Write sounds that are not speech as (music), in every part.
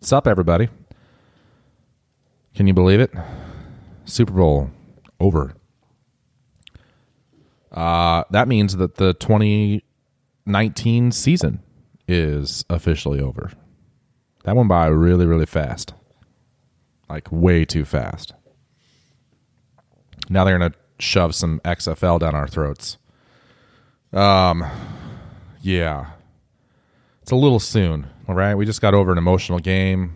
What's up, everybody? Can you believe it? Super Bowl over. Uh, that means that the 2019 season is officially over. That went by really, really fast. Like, way too fast. Now they're going to shove some XFL down our throats. Um, yeah. It's a little soon, all right? We just got over an emotional game.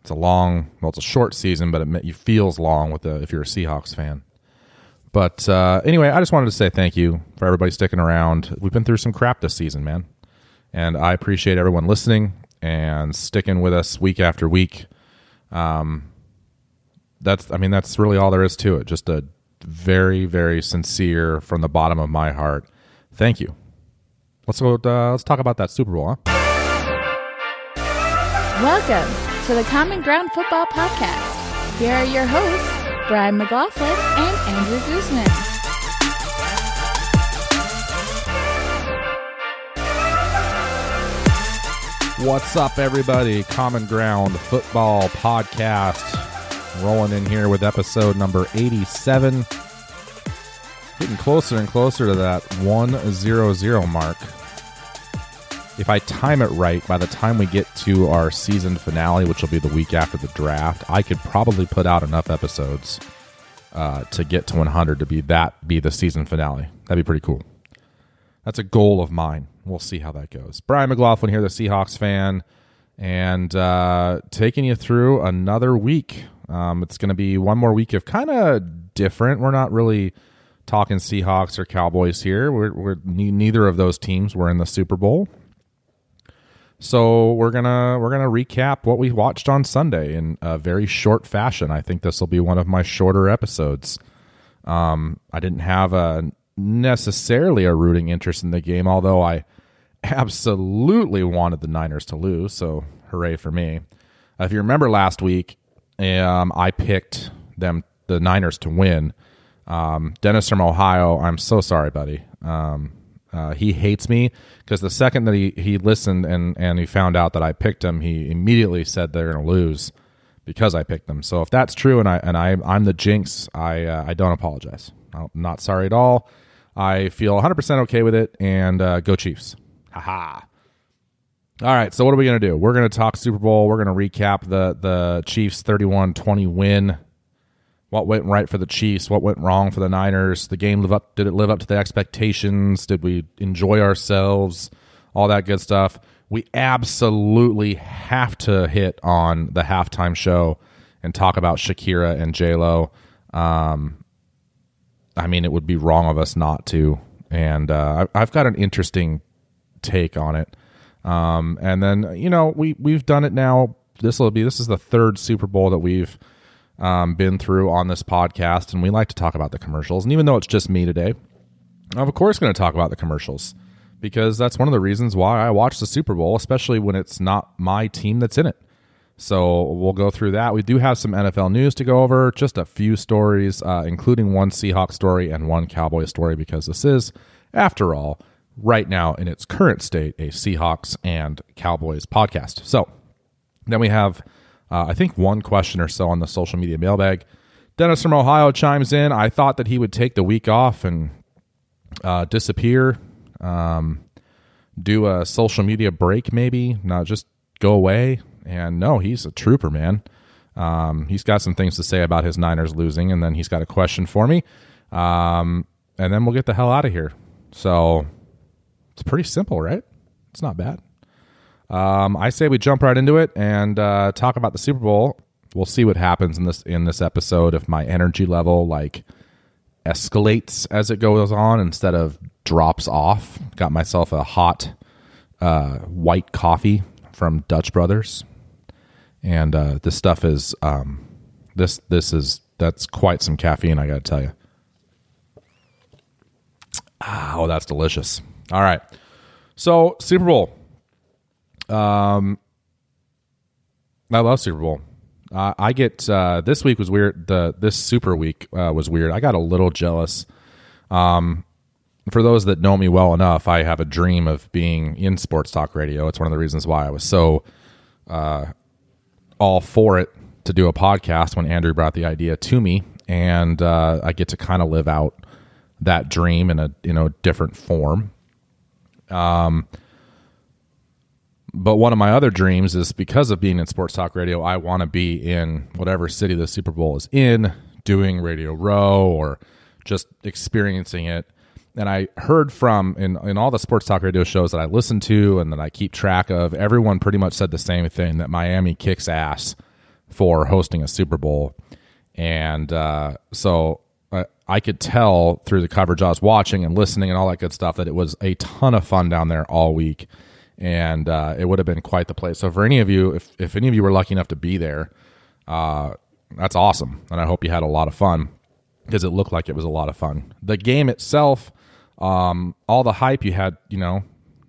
It's a long, well, it's a short season, but it, feels long with the if you're a Seahawks fan. But uh, anyway, I just wanted to say thank you for everybody sticking around. We've been through some crap this season, man, and I appreciate everyone listening and sticking with us week after week. Um, that's, I mean, that's really all there is to it. Just a very, very sincere, from the bottom of my heart, thank you. Let's go. Uh, let's talk about that Super Bowl, huh? Welcome to the Common Ground Football Podcast. Here are your hosts, Brian McLaughlin and Andrew Guzman. What's up, everybody? Common Ground Football Podcast. Rolling in here with episode number 87. Getting closer and closer to that 100 mark. If I time it right, by the time we get to our season finale, which will be the week after the draft, I could probably put out enough episodes uh, to get to 100 to be that be the season finale. That'd be pretty cool. That's a goal of mine. We'll see how that goes. Brian McLaughlin here, the Seahawks fan, and uh, taking you through another week. Um, it's going to be one more week of kind of different. We're not really talking Seahawks or Cowboys here. We're, we're neither of those teams were in the Super Bowl. So we're gonna we're gonna recap what we watched on Sunday in a very short fashion. I think this will be one of my shorter episodes. Um, I didn't have a necessarily a rooting interest in the game, although I absolutely wanted the Niners to lose. So hooray for me! Uh, if you remember last week, um, I picked them the Niners to win. Um, Dennis from Ohio, I'm so sorry, buddy. Um, uh, he hates me because the second that he, he listened and, and he found out that I picked him, he immediately said they're going to lose because I picked them. So if that's true and I and I I'm the jinx, I uh, I don't apologize. I'm not sorry at all. I feel 100% okay with it and uh, go Chiefs. Haha. All right, so what are we going to do? We're going to talk Super Bowl. We're going to recap the the Chiefs 31-20 win. What went right for the Chiefs? What went wrong for the Niners? The game live up did it live up to the expectations? Did we enjoy ourselves? All that good stuff. We absolutely have to hit on the halftime show and talk about Shakira and J Lo. Um, I mean, it would be wrong of us not to. And uh, I've got an interesting take on it. Um, and then you know we we've done it now. This will be this is the third Super Bowl that we've um, been through on this podcast, and we like to talk about the commercials. And even though it's just me today, I'm of course going to talk about the commercials because that's one of the reasons why I watch the Super Bowl, especially when it's not my team that's in it. So we'll go through that. We do have some NFL news to go over, just a few stories, uh, including one Seahawks story and one Cowboy story, because this is, after all, right now in its current state, a Seahawks and Cowboys podcast. So then we have, uh, I think, one question or so on the social media mailbag. Dennis from Ohio chimes in. I thought that he would take the week off and uh, disappear, um, do a social media break, maybe, not just go away. And no, he's a trooper, man. Um, he's got some things to say about his Niners losing, and then he's got a question for me. Um, and then we'll get the hell out of here. So it's pretty simple, right? It's not bad. Um, I say we jump right into it and uh, talk about the Super Bowl. We'll see what happens in this in this episode if my energy level like escalates as it goes on instead of drops off. Got myself a hot uh, white coffee from Dutch Brothers, and uh, this stuff is um, this this is that's quite some caffeine. I got to tell you. Ah, oh, that's delicious. All right. So Super Bowl. Um, I love Super Bowl. Uh, I get uh, this week was weird. The this Super Week uh, was weird. I got a little jealous. Um, for those that know me well enough, I have a dream of being in sports talk radio. It's one of the reasons why I was so uh, all for it to do a podcast when Andrew brought the idea to me, and uh, I get to kind of live out that dream in a you know different form. Um, but one of my other dreams is because of being in sports talk radio, I want to be in whatever city the Super Bowl is in, doing Radio Row or just experiencing it. And I heard from in, in all the sports talk radio shows that I listen to and that I keep track of, everyone pretty much said the same thing that Miami kicks ass for hosting a Super Bowl. And uh, so I, I could tell through the coverage I was watching and listening and all that good stuff that it was a ton of fun down there all week and uh, it would have been quite the place. So for any of you, if if any of you were lucky enough to be there, uh, that's awesome, and I hope you had a lot of fun because it looked like it was a lot of fun. The game itself, um, all the hype you had, you know,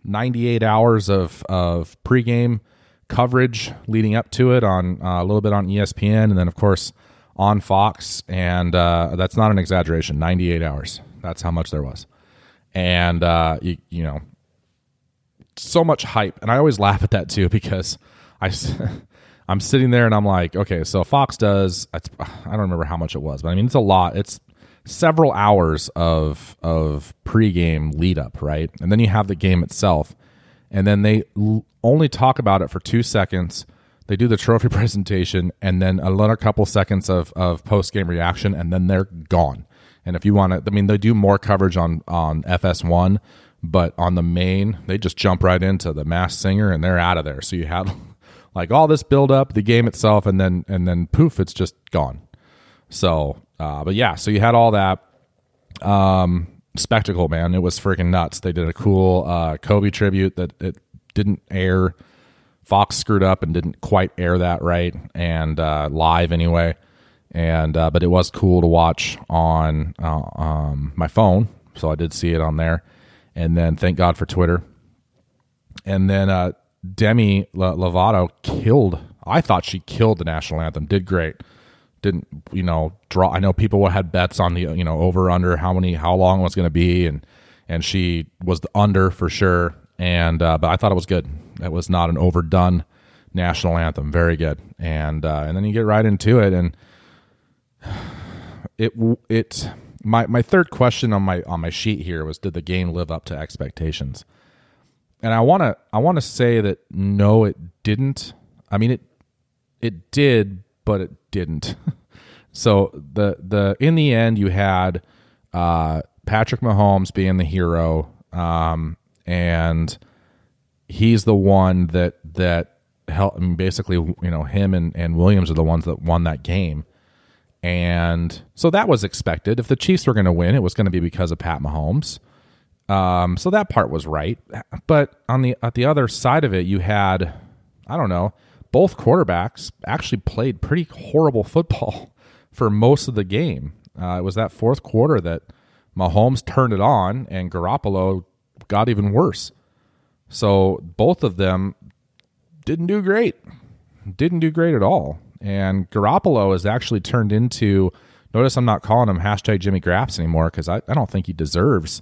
98 hours of of pregame coverage leading up to it on uh, a little bit on ESPN, and then of course on Fox, and uh, that's not an exaggeration. 98 hours. That's how much there was, and uh, you you know so much hype, and I always laugh at that too because I. (laughs) I'm sitting there and I'm like, okay, so Fox does. I don't remember how much it was, but I mean, it's a lot. It's several hours of of pregame lead up, right? And then you have the game itself, and then they l- only talk about it for two seconds. They do the trophy (laughs) presentation, and then another couple seconds of of post game reaction, and then they're gone. And if you want to, I mean, they do more coverage on on FS1, but on the main, they just jump right into the Masked Singer and they're out of there. So you have (laughs) like all this build up, the game itself, and then and then poof, it's just gone. So, uh, but yeah, so you had all that um, spectacle, man. It was freaking nuts. They did a cool uh, Kobe tribute that it didn't air. Fox screwed up and didn't quite air that right, and uh, live anyway. And uh, but it was cool to watch on uh, um, my phone, so I did see it on there and then thank God for Twitter. And then uh, Demi Lovato killed. I thought she killed the national anthem. Did great. Didn't you know draw? I know people had bets on the you know over under how many how long it was going to be, and and she was the under for sure. And uh, but I thought it was good. It was not an overdone national anthem. Very good. And uh, and then you get right into it, and (sighs) it it my my third question on my on my sheet here was did the game live up to expectations? And I want to I want to say that no it didn't. I mean it it did but it didn't. (laughs) so the the in the end you had uh, Patrick Mahomes being the hero um, and he's the one that that helped I mean, basically you know him and, and Williams are the ones that won that game and so that was expected. If the Chiefs were going to win, it was going to be because of Pat Mahomes. Um, so that part was right. But on the at the other side of it, you had I don't know, both quarterbacks actually played pretty horrible football (laughs) for most of the game. Uh, it was that fourth quarter that Mahomes turned it on and Garoppolo got even worse. So both of them didn't do great. Didn't do great at all. And Garoppolo has actually turned into. Notice I'm not calling him hashtag Jimmy Graps anymore because I, I don't think he deserves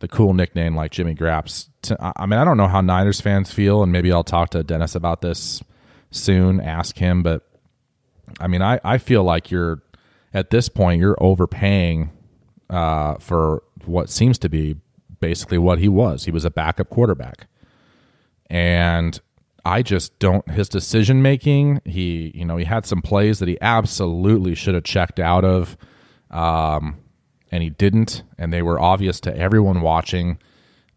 the cool nickname like Jimmy Graps. I mean, I don't know how Niners fans feel, and maybe I'll talk to Dennis about this soon, ask him. But I mean, I, I feel like you're at this point you're overpaying uh, for what seems to be basically what he was. He was a backup quarterback, and I just don't his decision making. He, you know, he had some plays that he absolutely should have checked out of, um, and he didn't, and they were obvious to everyone watching.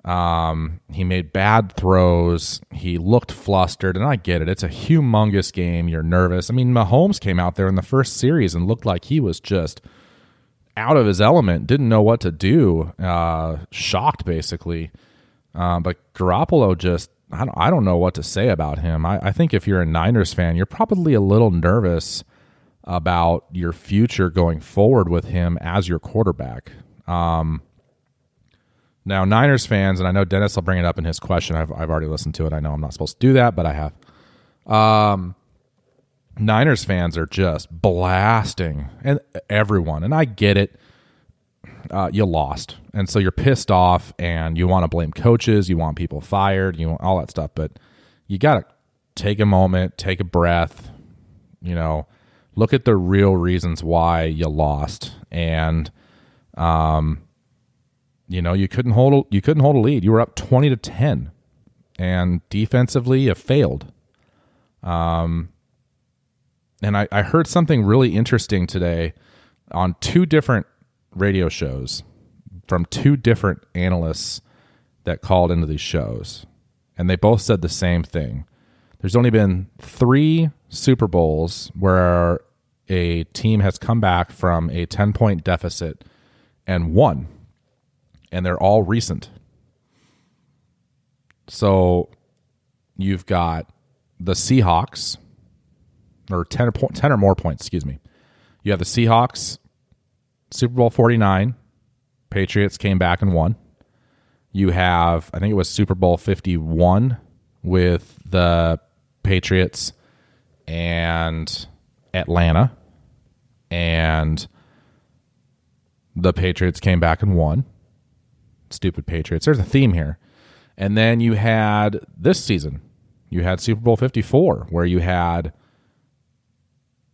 Um, he made bad throws. He looked flustered, and I get it. It's a humongous game. You're nervous. I mean, Mahomes came out there in the first series and looked like he was just out of his element. Didn't know what to do. Uh, shocked, basically. Uh, but Garoppolo just I don't, I don't know what to say about him. I, I think if you're a Niners fan, you're probably a little nervous about your future going forward with him as your quarterback. Um, now, Niners fans, and I know Dennis will bring it up in his question. I've, I've already listened to it. I know I'm not supposed to do that, but I have. Um, Niners fans are just blasting and everyone, and I get it uh, you lost, and so you're pissed off, and you want to blame coaches, you want people fired, you want all that stuff, but you got to take a moment, take a breath, you know, look at the real reasons why you lost and um you know, you couldn't hold you couldn't hold a lead. You were up 20 to 10 and defensively you failed. Um and I, I heard something really interesting today on two different radio shows from two different analysts that called into these shows. And they both said the same thing. There's only been three Super Bowls where a team has come back from a 10 point deficit and won. And they're all recent. So you've got the Seahawks, or 10 or, 10 or more points, excuse me. You have the Seahawks, Super Bowl 49. Patriots came back and won. You have, I think it was Super Bowl 51 with the Patriots and Atlanta. And the Patriots came back and won. Stupid Patriots. There's a theme here. And then you had this season, you had Super Bowl 54, where you had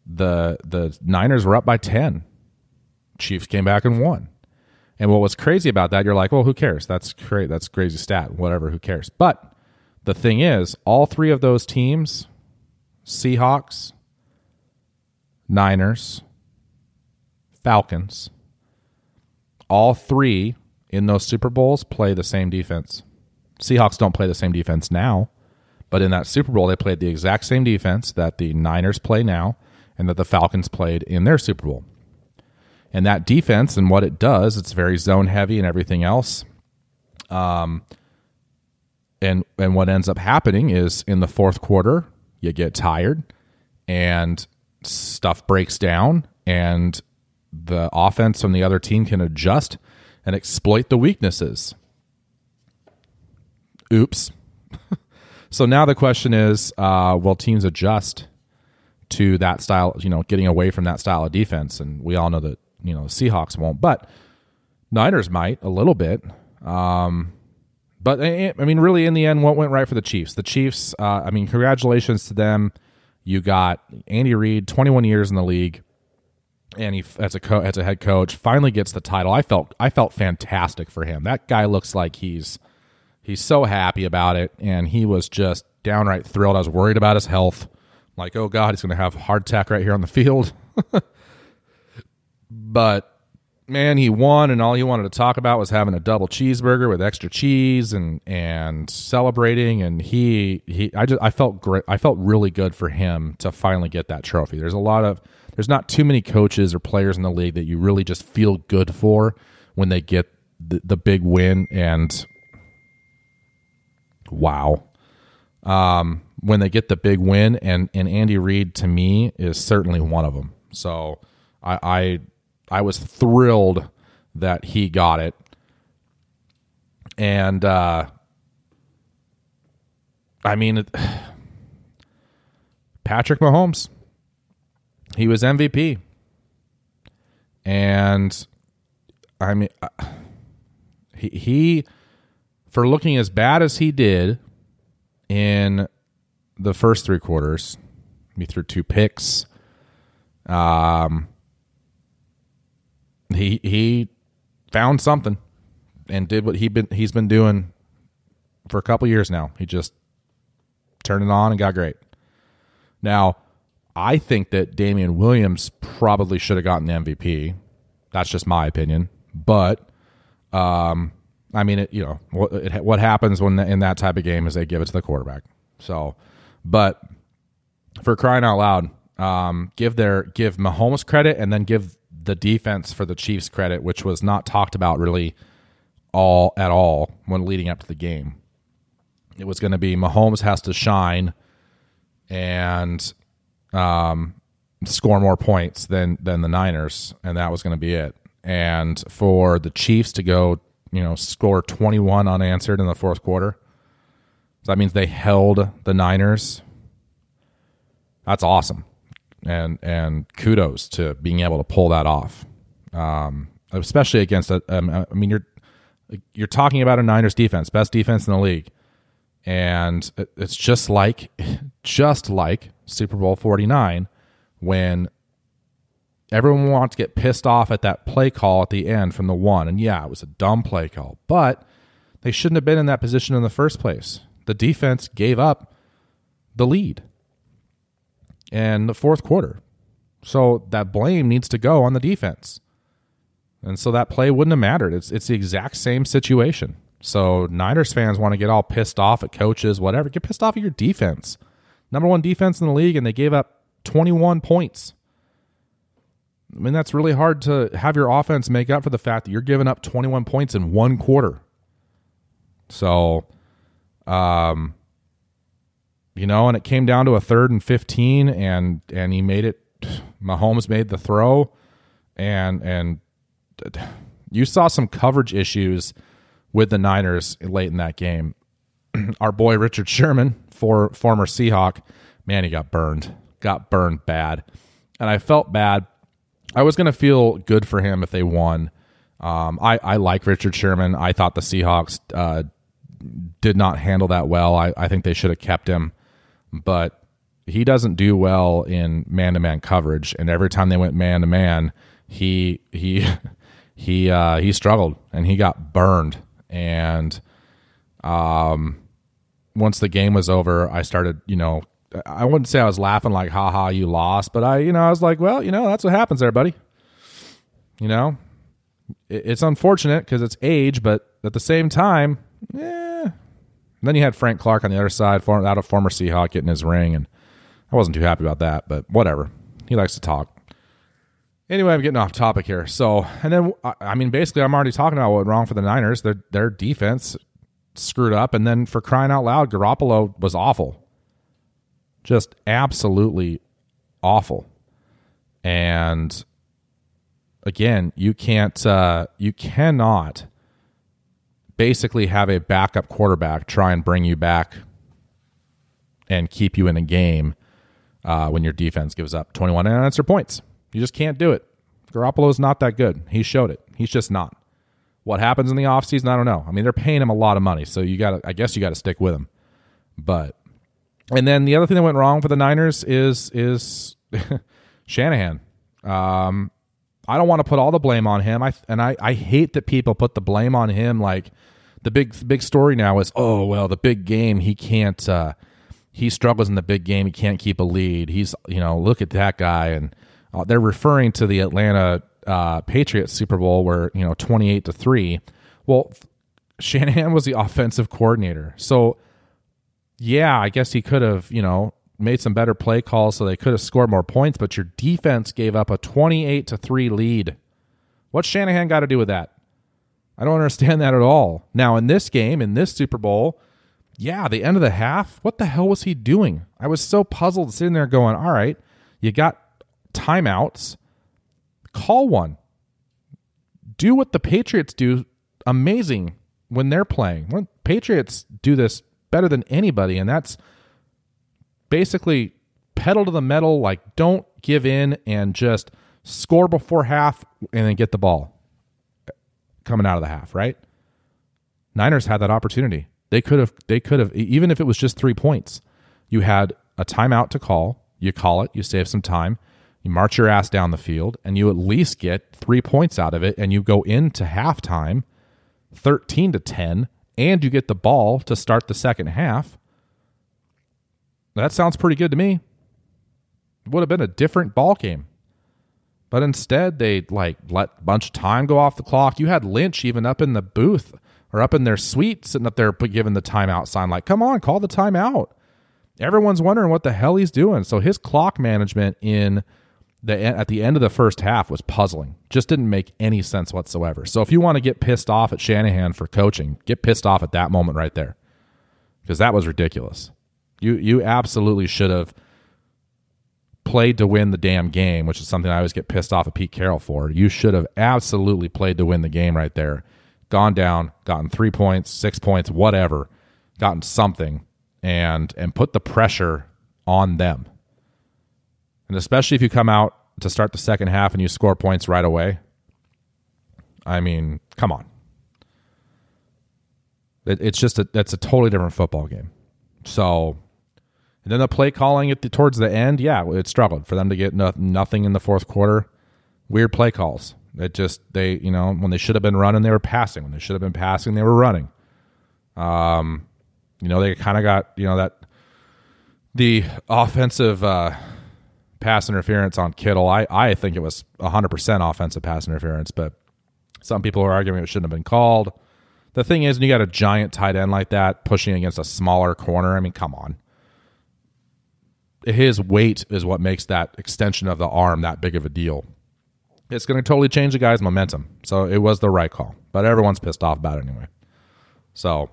the the Niners were up by 10. Chiefs came back and won. And what was crazy about that, you're like, well, who cares? That's great. That's crazy stat. Whatever, who cares? But the thing is, all three of those teams, Seahawks, Niners, Falcons, all three in those Super Bowls play the same defense. Seahawks don't play the same defense now, but in that Super Bowl, they played the exact same defense that the Niners play now and that the Falcons played in their Super Bowl. And that defense and what it does, it's very zone heavy and everything else. Um, and and what ends up happening is in the fourth quarter, you get tired and stuff breaks down and the offense from the other team can adjust and exploit the weaknesses. Oops. (laughs) so now the question is, uh, will teams adjust to that style, you know, getting away from that style of defense? And we all know that, you know, Seahawks won't, but Niners might a little bit. Um, but eh, eh, I mean, really, in the end, what went right for the Chiefs? The Chiefs. Uh, I mean, congratulations to them. You got Andy Reid, 21 years in the league, and he as a co- as a head coach finally gets the title. I felt I felt fantastic for him. That guy looks like he's he's so happy about it, and he was just downright thrilled. I was worried about his health, like oh god, he's going to have heart attack right here on the field. (laughs) but man, he won, and all he wanted to talk about was having a double cheeseburger with extra cheese and and celebrating. And he he, I just I felt great. I felt really good for him to finally get that trophy. There's a lot of there's not too many coaches or players in the league that you really just feel good for when they get the, the big win. And wow, um, when they get the big win, and and Andy Reid to me is certainly one of them. So I, I I was thrilled that he got it. And uh, I mean, it, (sighs) Patrick Mahomes, he was MVP. And I mean, uh, he, he, for looking as bad as he did in the first three quarters, he threw two picks. Um, he he found something and did what he been he's been doing for a couple years now. He just turned it on and got great. Now, I think that Damien Williams probably should have gotten the MVP. That's just my opinion, but um, I mean, it, you know, what, it, what happens when in that type of game is they give it to the quarterback. So, but for crying out loud, um, give their give Mahomes credit and then give the defense for the Chiefs credit, which was not talked about really all at all when leading up to the game. It was going to be Mahomes has to shine and um, score more points than than the Niners, and that was going to be it. And for the Chiefs to go, you know, score 21 unanswered in the fourth quarter, so that means they held the Niners. That's awesome and and kudos to being able to pull that off, um, especially against a. Um, I mean, you're you're talking about a Niners defense, best defense in the league, and it's just like (laughs) just like Super Bowl 49 when everyone wants to get pissed off at that play call at the end from the one. And yeah, it was a dumb play call, but they shouldn't have been in that position in the first place. The defense gave up the lead in the fourth quarter. So that blame needs to go on the defense. And so that play wouldn't have mattered. It's it's the exact same situation. So Niners fans want to get all pissed off at coaches, whatever. Get pissed off at your defense. Number one defense in the league, and they gave up 21 points. I mean, that's really hard to have your offense make up for the fact that you're giving up 21 points in one quarter. So, um, you know, and it came down to a third and 15, and and he made it. Mahomes made the throw, and and you saw some coverage issues with the Niners late in that game. (clears throat) Our boy Richard Sherman, for former Seahawk, man, he got burned, got burned bad, and I felt bad. I was going to feel good for him if they won. Um, I, I like Richard Sherman. I thought the Seahawks uh, did not handle that well. I, I think they should have kept him, but he doesn't do well in man to man coverage. And every time they went man to man, he he (laughs) he uh, he struggled and he got burned. And um, once the game was over, I started, you know, I wouldn't say I was laughing like, "Ha ha, you lost," but I, you know, I was like, "Well, you know, that's what happens there, buddy." You know, it, it's unfortunate because it's age, but at the same time, yeah. then you had Frank Clark on the other side, out of former Seahawk, getting his ring, and I wasn't too happy about that, but whatever. He likes to talk. Anyway, I'm getting off topic here. So, and then I mean, basically, I'm already talking about what went wrong for the Niners. Their their defense screwed up, and then for crying out loud, Garoppolo was awful, just absolutely awful. And again, you can't, uh, you cannot basically have a backup quarterback try and bring you back and keep you in a game uh, when your defense gives up 21 unanswered points. You just can't do it. Garoppolo's not that good. He showed it. He's just not. What happens in the offseason, I don't know. I mean, they're paying him a lot of money, so you got to I guess you got to stick with him. But and then the other thing that went wrong for the Niners is is (laughs) Shanahan. Um, I don't want to put all the blame on him. I and I, I hate that people put the blame on him. Like the big big story now is oh well the big game he can't uh, he struggles in the big game he can't keep a lead. He's you know look at that guy and uh, they're referring to the Atlanta uh, Patriots Super Bowl where you know twenty eight to three. Well, (laughs) Shanahan was the (laughs) offensive coordinator, so yeah, I guess he could have you know made some better play calls so they could have scored more points, but your defense gave up a twenty eight to three lead. What's Shanahan got to do with that? I don't understand (laughs) that at all. Now in this game, in this Super Bowl, yeah, the end of the half, what the hell was he doing? I was so puzzled sitting there going, all right, you got timeouts, call one. Do what the Patriots do amazing when they're playing. When Patriots do this better than anybody, and that's basically pedal to the metal, like don't give in and just score before half and then get the ball coming out of the half, right? Niners had that opportunity. They could have they could have even if it was just 3 points. You had a timeout to call, you call it, you save some time, you march your ass down the field, and you at least get three points out of it, and you go into halftime 13 to 10, and you get the ball to start the second half. That sounds pretty good to me. It would have been a different ball game. But instead, they like let a bunch of time go off the clock. You had Lynch even up in the booth or up in their suite, sitting up there giving the timeout sign, like, come on, call the timeout. Everyone's wondering what the hell he's doing. So his clock management in the at the end of the first half was puzzling. Just didn't make any sense whatsoever. So if you want to get pissed off at Shanahan for coaching, get pissed off at that moment right there. Because that was ridiculous. You you absolutely should have played to win the damn game, which is something I always get pissed off at Pete Carroll for. You should have absolutely played to win the game right there. Gone down, gotten 3 points, 6 points, whatever, gotten something and and put the pressure on them and especially if you come out to start the second half and you score points right away. I mean, come on. It, it's just a that's a totally different football game. So And then the play calling at the towards the end, yeah, it struggled for them to get no, nothing in the fourth quarter. Weird play calls. It just they you know when they should have been running, they were passing. When they should have been passing, they were running. Um, you know they kind of got you know that the offensive uh, pass interference on Kittle. I I think it was hundred percent offensive pass interference, but some people are arguing it shouldn't have been called. The thing is, when you got a giant tight end like that pushing against a smaller corner, I mean, come on his weight is what makes that extension of the arm that big of a deal. It's going to totally change the guy's momentum. So it was the right call, but everyone's pissed off about it anyway. So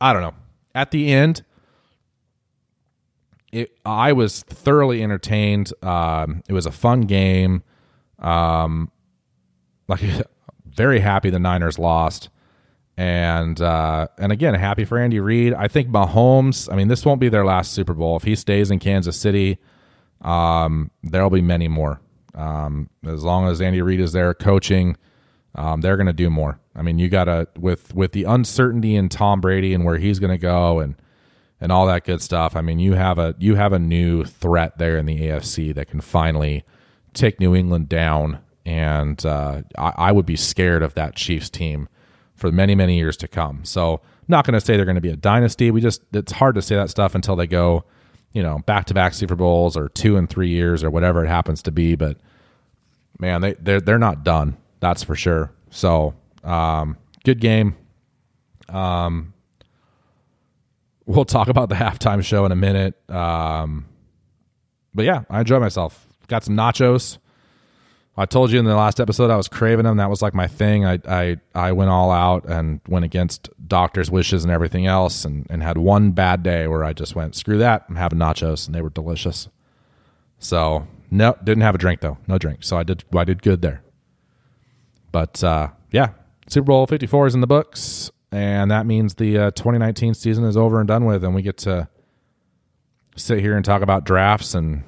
I don't know. At the end, it, I was thoroughly entertained. Um, it was a fun game. Um, like (laughs) very happy the Niners lost and uh, and again, happy for Andy Reid. I think Mahomes. I mean, this won't be their last Super Bowl. If he stays in Kansas City, um, there'll be many more. Um, as long as Andy Reid is there coaching, um, they're going to do more. I mean, you got to with with the uncertainty in Tom Brady and where he's going to go and and all that good stuff. I mean, you have a you have a new threat there in the AFC that can finally take New England down. And uh, I, I would be scared of that Chiefs team for many many years to come. So, not going to say they're going to be a dynasty. We just it's hard to say that stuff until they go, you know, back to back Super Bowls or two and three years or whatever it happens to be. But man, they they're they're not done. That's for sure. So, um, good game. Um, we'll talk about the (laughs) halftime show in a minute. Um, but yeah, I enjoy myself. Got some nachos. I told you in the last episode I was craving them. That was like my thing. I I I went all out and went against doctor's wishes and everything else, and and had one bad day where I just went screw that. I'm having nachos, and they were delicious. So no, didn't have a drink though. No drink. So I did I did good there. But uh, yeah, Super Bowl 54 is in the books, and that means the uh, 2019 season is over and done with, and we get to sit here and talk about drafts and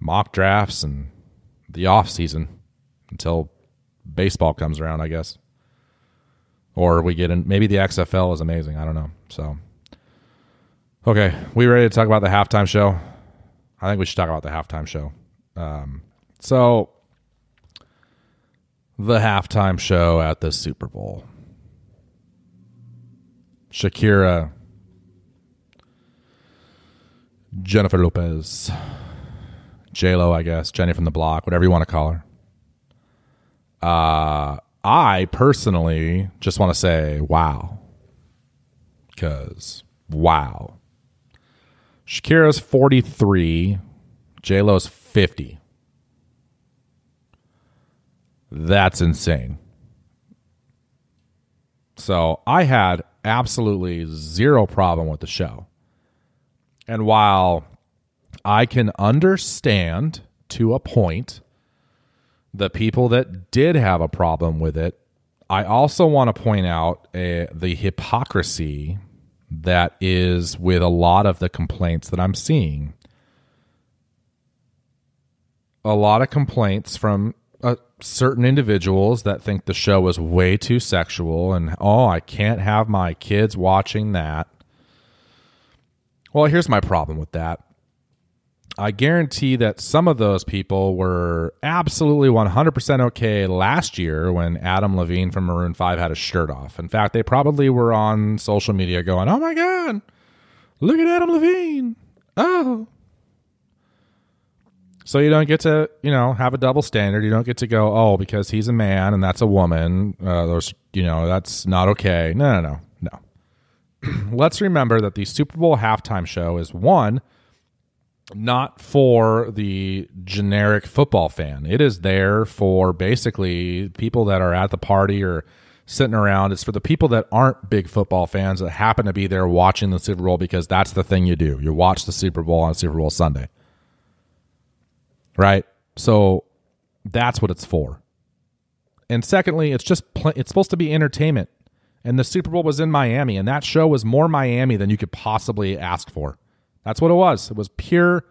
mock drafts and the off season until baseball comes around, I guess. Or we get in. Maybe the XFL is amazing. I don't know. So, okay, we ready to talk about the halftime show? I think we should talk about the halftime show. Um, so, the halftime show at the Super Bowl. Shakira, Jennifer Lopez, J Lo, I guess, Jenny from the Block, whatever you want to call her. Uh, I personally just want to say wow. Because wow. Shakira's 43, J Lo's 50. That's insane. So I had absolutely zero problem with the show. And while I can understand to a point the people that did have a problem with it. I also want to point out uh, the hypocrisy that is with a lot of the complaints that I'm seeing. A lot of complaints from uh, certain individuals that think the show is way too sexual and, oh, I can't have my kids watching that. Well, here's my problem with that I guarantee that some of those people were absolutely 100% okay last year when Adam Levine from Maroon 5 had his shirt off. In fact, they probably were on social media going, oh my God, look at Adam Levine. Oh. So you don't get to, you know, have a double standard. You don't get to go, oh, because he's a man and that's a woman. Uh, those, you know, that's not okay. No, no, no, no. (clears throat) Let's remember that the Super Bowl halftime show is one – not for the generic football fan. It is there for basically people that are at the party or sitting around. It's for the people that aren't big football fans that happen to be there watching the Super Bowl because that's the thing you do. You watch the Super Bowl on Super Bowl Sunday. Right? So that's what it's for. And secondly, it's just pl- it's supposed to be entertainment. And the Super Bowl was in Miami and that show was more Miami than you could possibly ask for. That's what it was. It was pure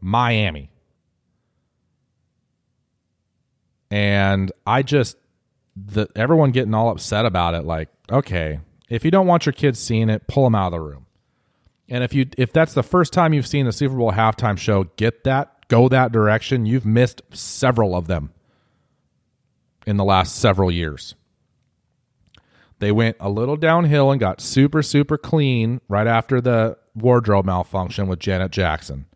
Miami. And I just the everyone getting all upset about it like, okay, if you don't want your kids seeing it, pull them out of the room. And if you if that's the first time you've seen the Super Bowl halftime show, get that, go that direction. You've missed several of them in the last several years. They went a little downhill and got super super clean right after the wardrobe malfunction with Janet Jackson.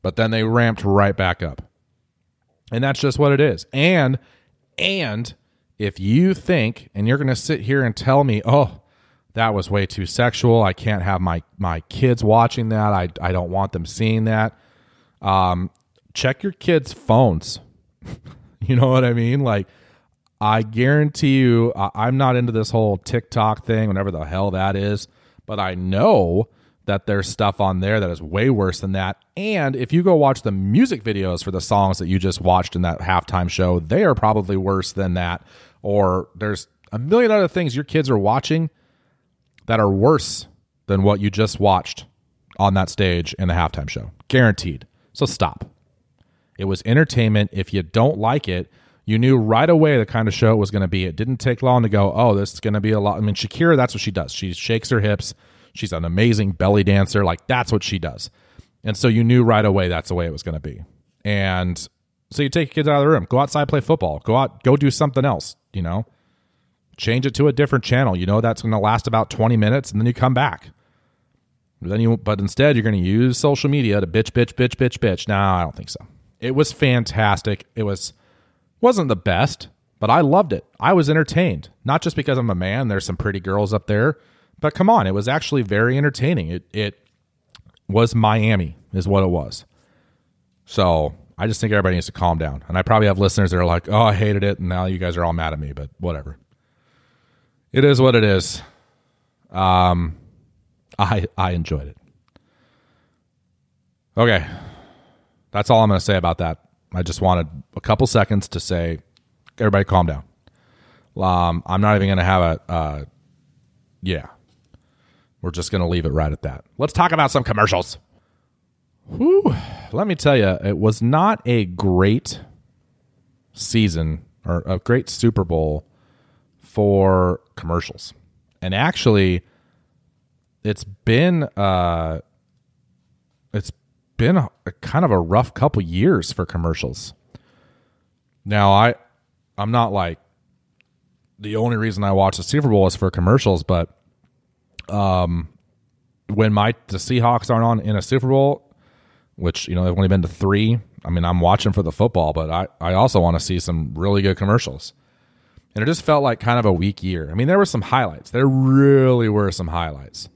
But then they ramped right back up. And that's just what it is. And and if you think and you're going to sit here and tell me, "Oh, that was way too sexual. I can't have my my kids watching that. I I don't want them seeing that. Um, check your kids' phones. (laughs) you know what I mean? Like, I guarantee you, I'm not into this whole TikTok thing, whatever the hell that is. But I know that there's stuff on there that is way worse than that. And if you go watch the music videos for the songs that you just watched in that halftime show, they are probably worse than that. Or there's a million other things your kids are watching that are worse than what you just watched on that stage in the halftime show. Guaranteed. So stop. It was entertainment. If you don't like it, you knew right away the kind of show it was going to be. It didn't take long to go, oh, this is going to be a lot. I mean, Shakira, that's what she does. She shakes her hips. She's an amazing belly dancer. Like, that's what she does. And so you knew right away that's the way it was going to be. And so you take your kids out of the room, go outside, play football, go out, go do something else, you know? change it to a different channel. You know that's going to last about 20 minutes and then you come back. Then you but instead you're going to use social media to bitch bitch bitch bitch bitch. No, I don't think so. It was fantastic. It was wasn't the best, but I loved it. I was entertained. Not just because I'm a man, there's some pretty girls up there, but come on, it was actually very entertaining. It it was Miami is what it was. So, I just think everybody needs to calm down. And I probably have listeners that are like, "Oh, I hated it," and now you guys are all mad at me, but whatever it is what it is. Um, I I enjoyed it. Okay, that's all I'm going to say about that. I just wanted a couple seconds to say, everybody, calm down. Um, I'm not even going to have a, uh, yeah. We're just going to leave it right at that. Let's talk about some commercials. Whew. Let me tell you, it was not a great season or a great Super Bowl for commercials. And actually, it's been uh, it's been a, a kind of a rough couple years for commercials. Now, I I'm not like the only reason I watch the Super Bowl is for commercials, but um, when my the Seahawks aren't on in a Super Bowl, which you know they've only been to three. I mean, I'm watching for the football, but I I also want to see some really good commercials and it just felt like kind of a weak year. I mean, there were some highlights. There really were some highlights.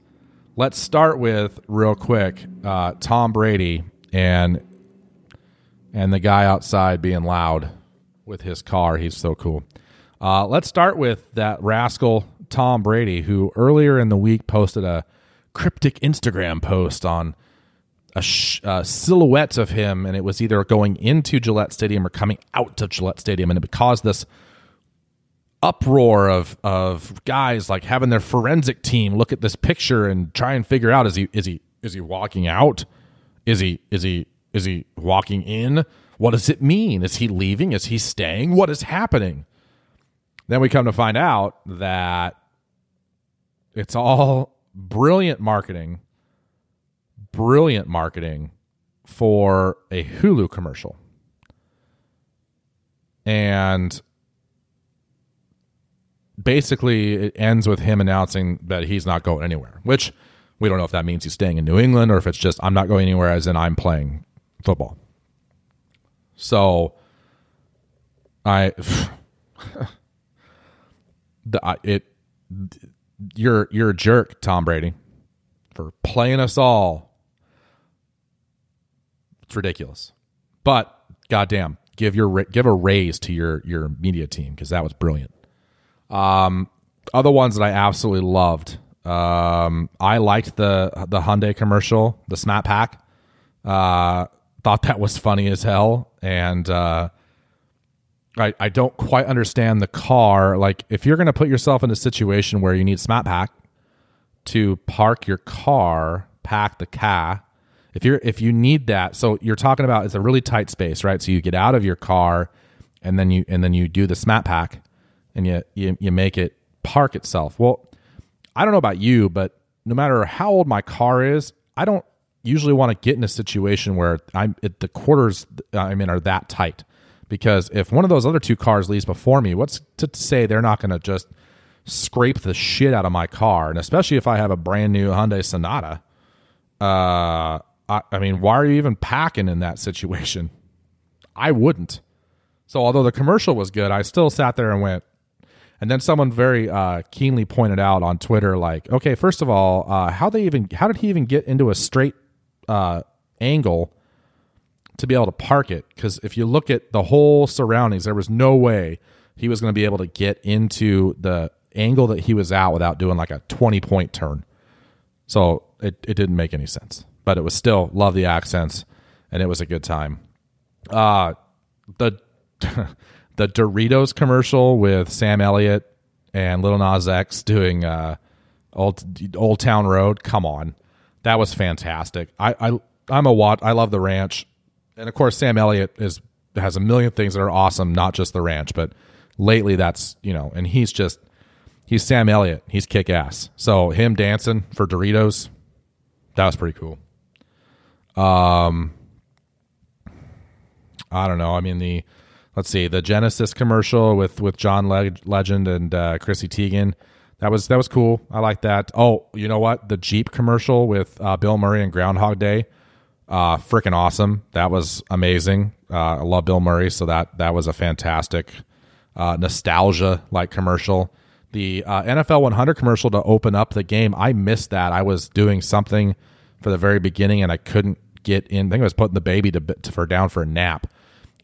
Let's start with real quick uh, Tom Brady and and the guy outside being loud with his car. He's so cool. Uh, let's start with that rascal Tom Brady, who earlier in the week posted a cryptic Instagram post on a, sh- a, silhouette of him, and it was either going into Gillette Stadium or coming out of Gillette Stadium, and it caused this uproar of of guys like having their forensic team look at this picture and try and figure out is he is he is he walking out? Is he is he is he walking in? What does it mean? Is he leaving? Is he staying? What is happening? Then we come to find out that it's all brilliant marketing, brilliant marketing for a Hulu commercial. And basically it ends with him announcing that he's not going anywhere, which we don't know if that means he's staying in New England or if it's just I'm not going anywhere as in I'm playing football. So I (sighs) the I, it you're you're a jerk, Tom Brady, for playing us all. It's ridiculous. But goddamn, give your give a raise to your your media team because that was brilliant. Um, other ones that I absolutely loved. Um, I liked the the Hyundai commercial, the Smaht Pahk. Uh, thought that was funny as hell, and uh, I I don't quite understand the car. Like, if you're going to put yourself in a situation where you need Smaht Pahk to park your car, pack the car. If you're if you need that, so you're talking about it's a really tight space, right? So you get out of your car, and then you and then you do the Smaht Pahk and you, you you make it park itself. Well, I don't know about you, but no matter how old my car is, I don't usually want to get in a situation where I'm it, the quarters I'm in are that tight. Because if one of those other two cars leaves before me, what's to say they're not going to just scrape the shit out of my car? And especially if I have a brand new Hyundai Sonata, uh, I, I mean, why are you even packing in that situation? I wouldn't. So although the commercial was good, I still sat there and went. And then someone very uh, keenly pointed out on Twitter, like, okay, first of all, uh, how they even how did he even get into a straight uh, angle to be able to park it? Because if you look at the whole surroundings, there was no way he was going to be able to get into the angle that he was at without doing like a twenty point turn. So it, it didn't make any sense, but it was still love the accents, and it was a good time. Uh the (laughs) the Doritos commercial with Sam Elliott and Lil Nas X doing uh, Old Old Town Road. Come on, that was fantastic. I, I I'm a wat. I love the ranch, and of course Sam Elliott is has a million things that are awesome, not just the ranch, but lately that's you know, and he's just he's Sam Elliott. He's kick ass. So him dancing for Doritos, that was pretty cool. Um, I don't know. I mean the let's see the Genesis commercial with with John Legend and uh, Chrissy Teigen. That was that was cool. I like that. Oh, you know what? The Jeep commercial with uh, Bill Murray and Groundhog Day, uh, freaking awesome. That was amazing. Uh, I love Bill Murray, so that that was a fantastic uh, nostalgia like commercial. The uh, NFL 100 commercial to open up the game, I missed that. I was doing something for the very beginning and I couldn't get in. I think I was putting the baby to, to for down for a nap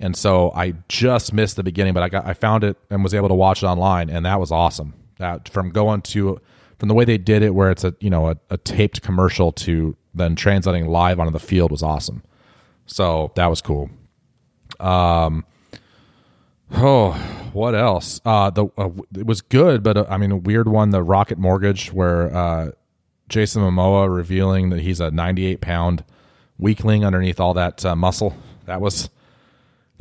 and so I just missed the beginning, but I got I found it and was able to watch it online, and that was awesome. That from going to from the way they did it, where it's a you know a, a taped commercial to then translating live onto the field was awesome. So that was cool. Um. Oh, what else? Uh, the uh, it was good, but uh, I mean a weird one. The Rocket Mortgage, where uh, Jason Momoa revealing that he's a 98 pound weakling underneath all that uh, muscle. That was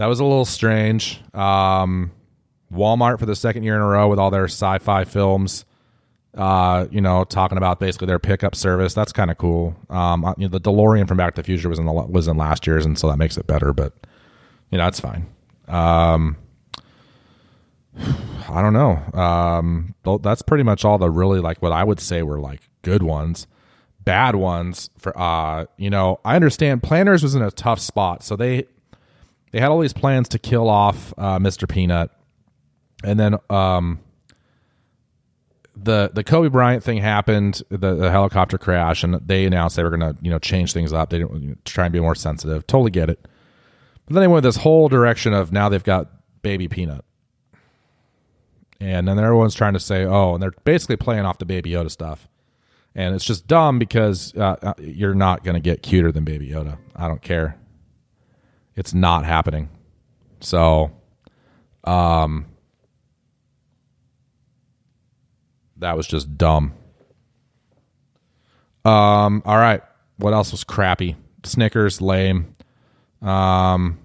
that was a little strange. Um, Walmart for the second year in a row with all their sci-fi films. Uh, you know, talking about basically their pickup service. That's kind of cool. Um, you know, the DeLorean from Back to the Future was in the, was in last year's, and so that makes it better. But you know, that's fine. Um, (sighs) I don't know. Um, that's pretty much all the really like what I would say were like good ones. Bad ones for uh, you know, I understand Planters was in a tough spot, so they they had all these plans to kill off uh, Mr. Peanut, and then um, the the Kobe Bryant thing happened, the, the helicopter crash, and they announced they were going to you know change things up. They didn't you know, try and be more sensitive. Totally get it. But then they went this whole direction of now they've got Baby Peanut, and then everyone's trying to say, oh, and they're basically playing off the Baby Yoda stuff. And it's just dumb because uh, uh you're not going to get cuter than Baby Yoda. I don't care. It's not happening. So, um, that was just dumb. Um, all right. What else was crappy? Snickers, lame. Um,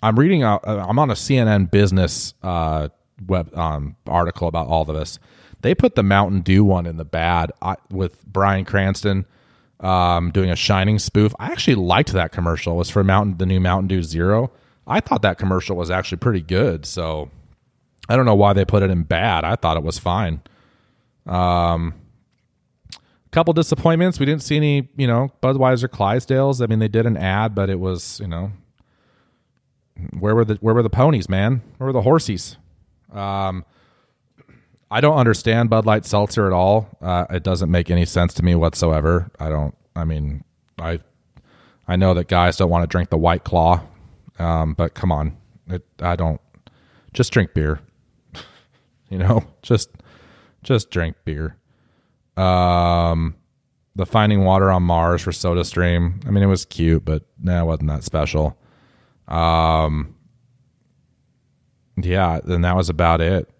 I'm reading. A, I'm on a CNN Business uh, web um, article about all of this. They put the Mountain Dew one in the bad I, with Bryan Cranston um, doing a Shining spoof. I actually liked that commercial. It was for Mountain the new Mountain Dew Zero. I thought that commercial was actually pretty good. So I don't know why they put it in bad. I thought it was fine. Um, couple disappointments. We didn't see any, you know, Budweiser Clydesdales. I mean, they did an ad, but it was, you know, where were the where were the ponies, man? Where were the horsies? Um, I don't understand Bud Light Seltzer at all. Uh, it doesn't make any sense to me whatsoever. I don't. I mean, I I know that guys don't want to drink the White Claw, um, but come on, it, I don't. Just drink beer. (laughs) you know, just just drink beer. Um, the Finding Water on Mars for Soda Stream. I mean, it was cute, but nah, it wasn't that special. Um, yeah, then that was about it.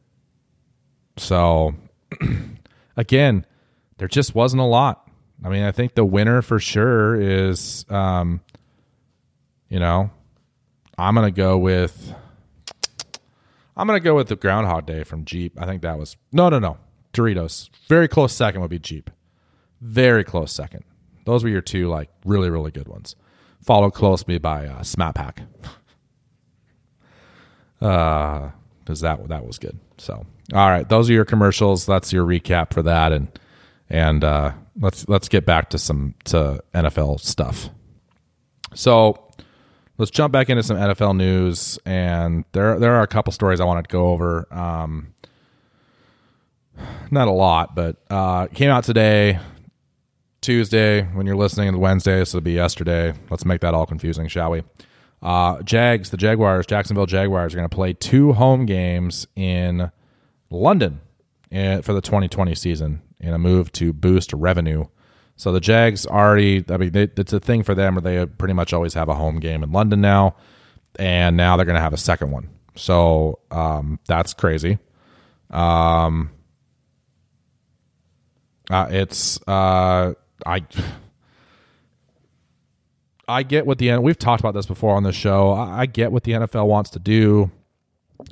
So (clears throat) again, there just wasn't a lot. I mean, I think the winner for sure is, um, you know, I'm gonna go with, I'm gonna go with the Groundhog Day from Jeep. I think that was no, no, no. Doritos. Very close second would be Jeep. Very close second. Those were your two like really really good ones. Followed closely by uh, Smaht Pahk. (laughs) uh, because that that was good. So all right, those are your commercials. That's your recap for that, and and uh, let's let's get back to some to NFL stuff. So let's jump back into some NFL news, and there there are a couple stories I wanted to go over. Um, not a lot, but uh, came out today, Tuesday. When you're listening, to Wednesday, so it'll be yesterday. Let's make that all confusing, shall we? Uh, Jags, the Jaguars, Jacksonville Jaguars are going to play two home games in London eh, for the 2020 season in a move to boost revenue. So the Jags already, I mean, they, it's a thing for them where they pretty much always have a home game in London now, and now they're going to have a second one. So um, that's crazy. Um, uh, it's uh, I. I get what the we've talked about this before on the show. I get what the NFL wants to do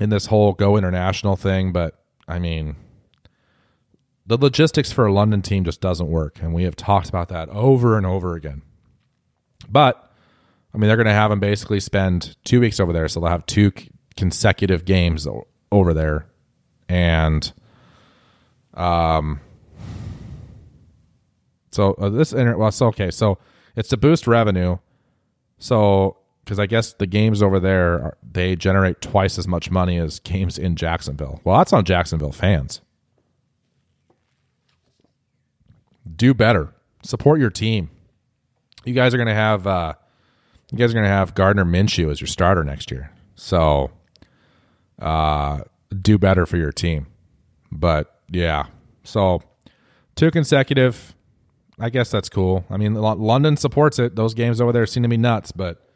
in this whole go international thing, but I mean, the logistics for a London team just doesn't work, and we have talked about that over and over again. But I mean, they're going to have them basically spend two weeks over there, so they'll have two consecutive games over there, and um, so uh, this inter- well, so okay, so it's to boost revenue. So because I guess the games over there they generate twice as much money as games in Jacksonville. Well, that's on Jacksonville fans. Do better. Support your team. You guys are to have uh, you guys are to have Gardner Minshew as your starter next year. So uh, do better for your team. But yeah, so two consecutive. I guess that's cool. I mean, London supports it. Those games over there seem to be nuts, but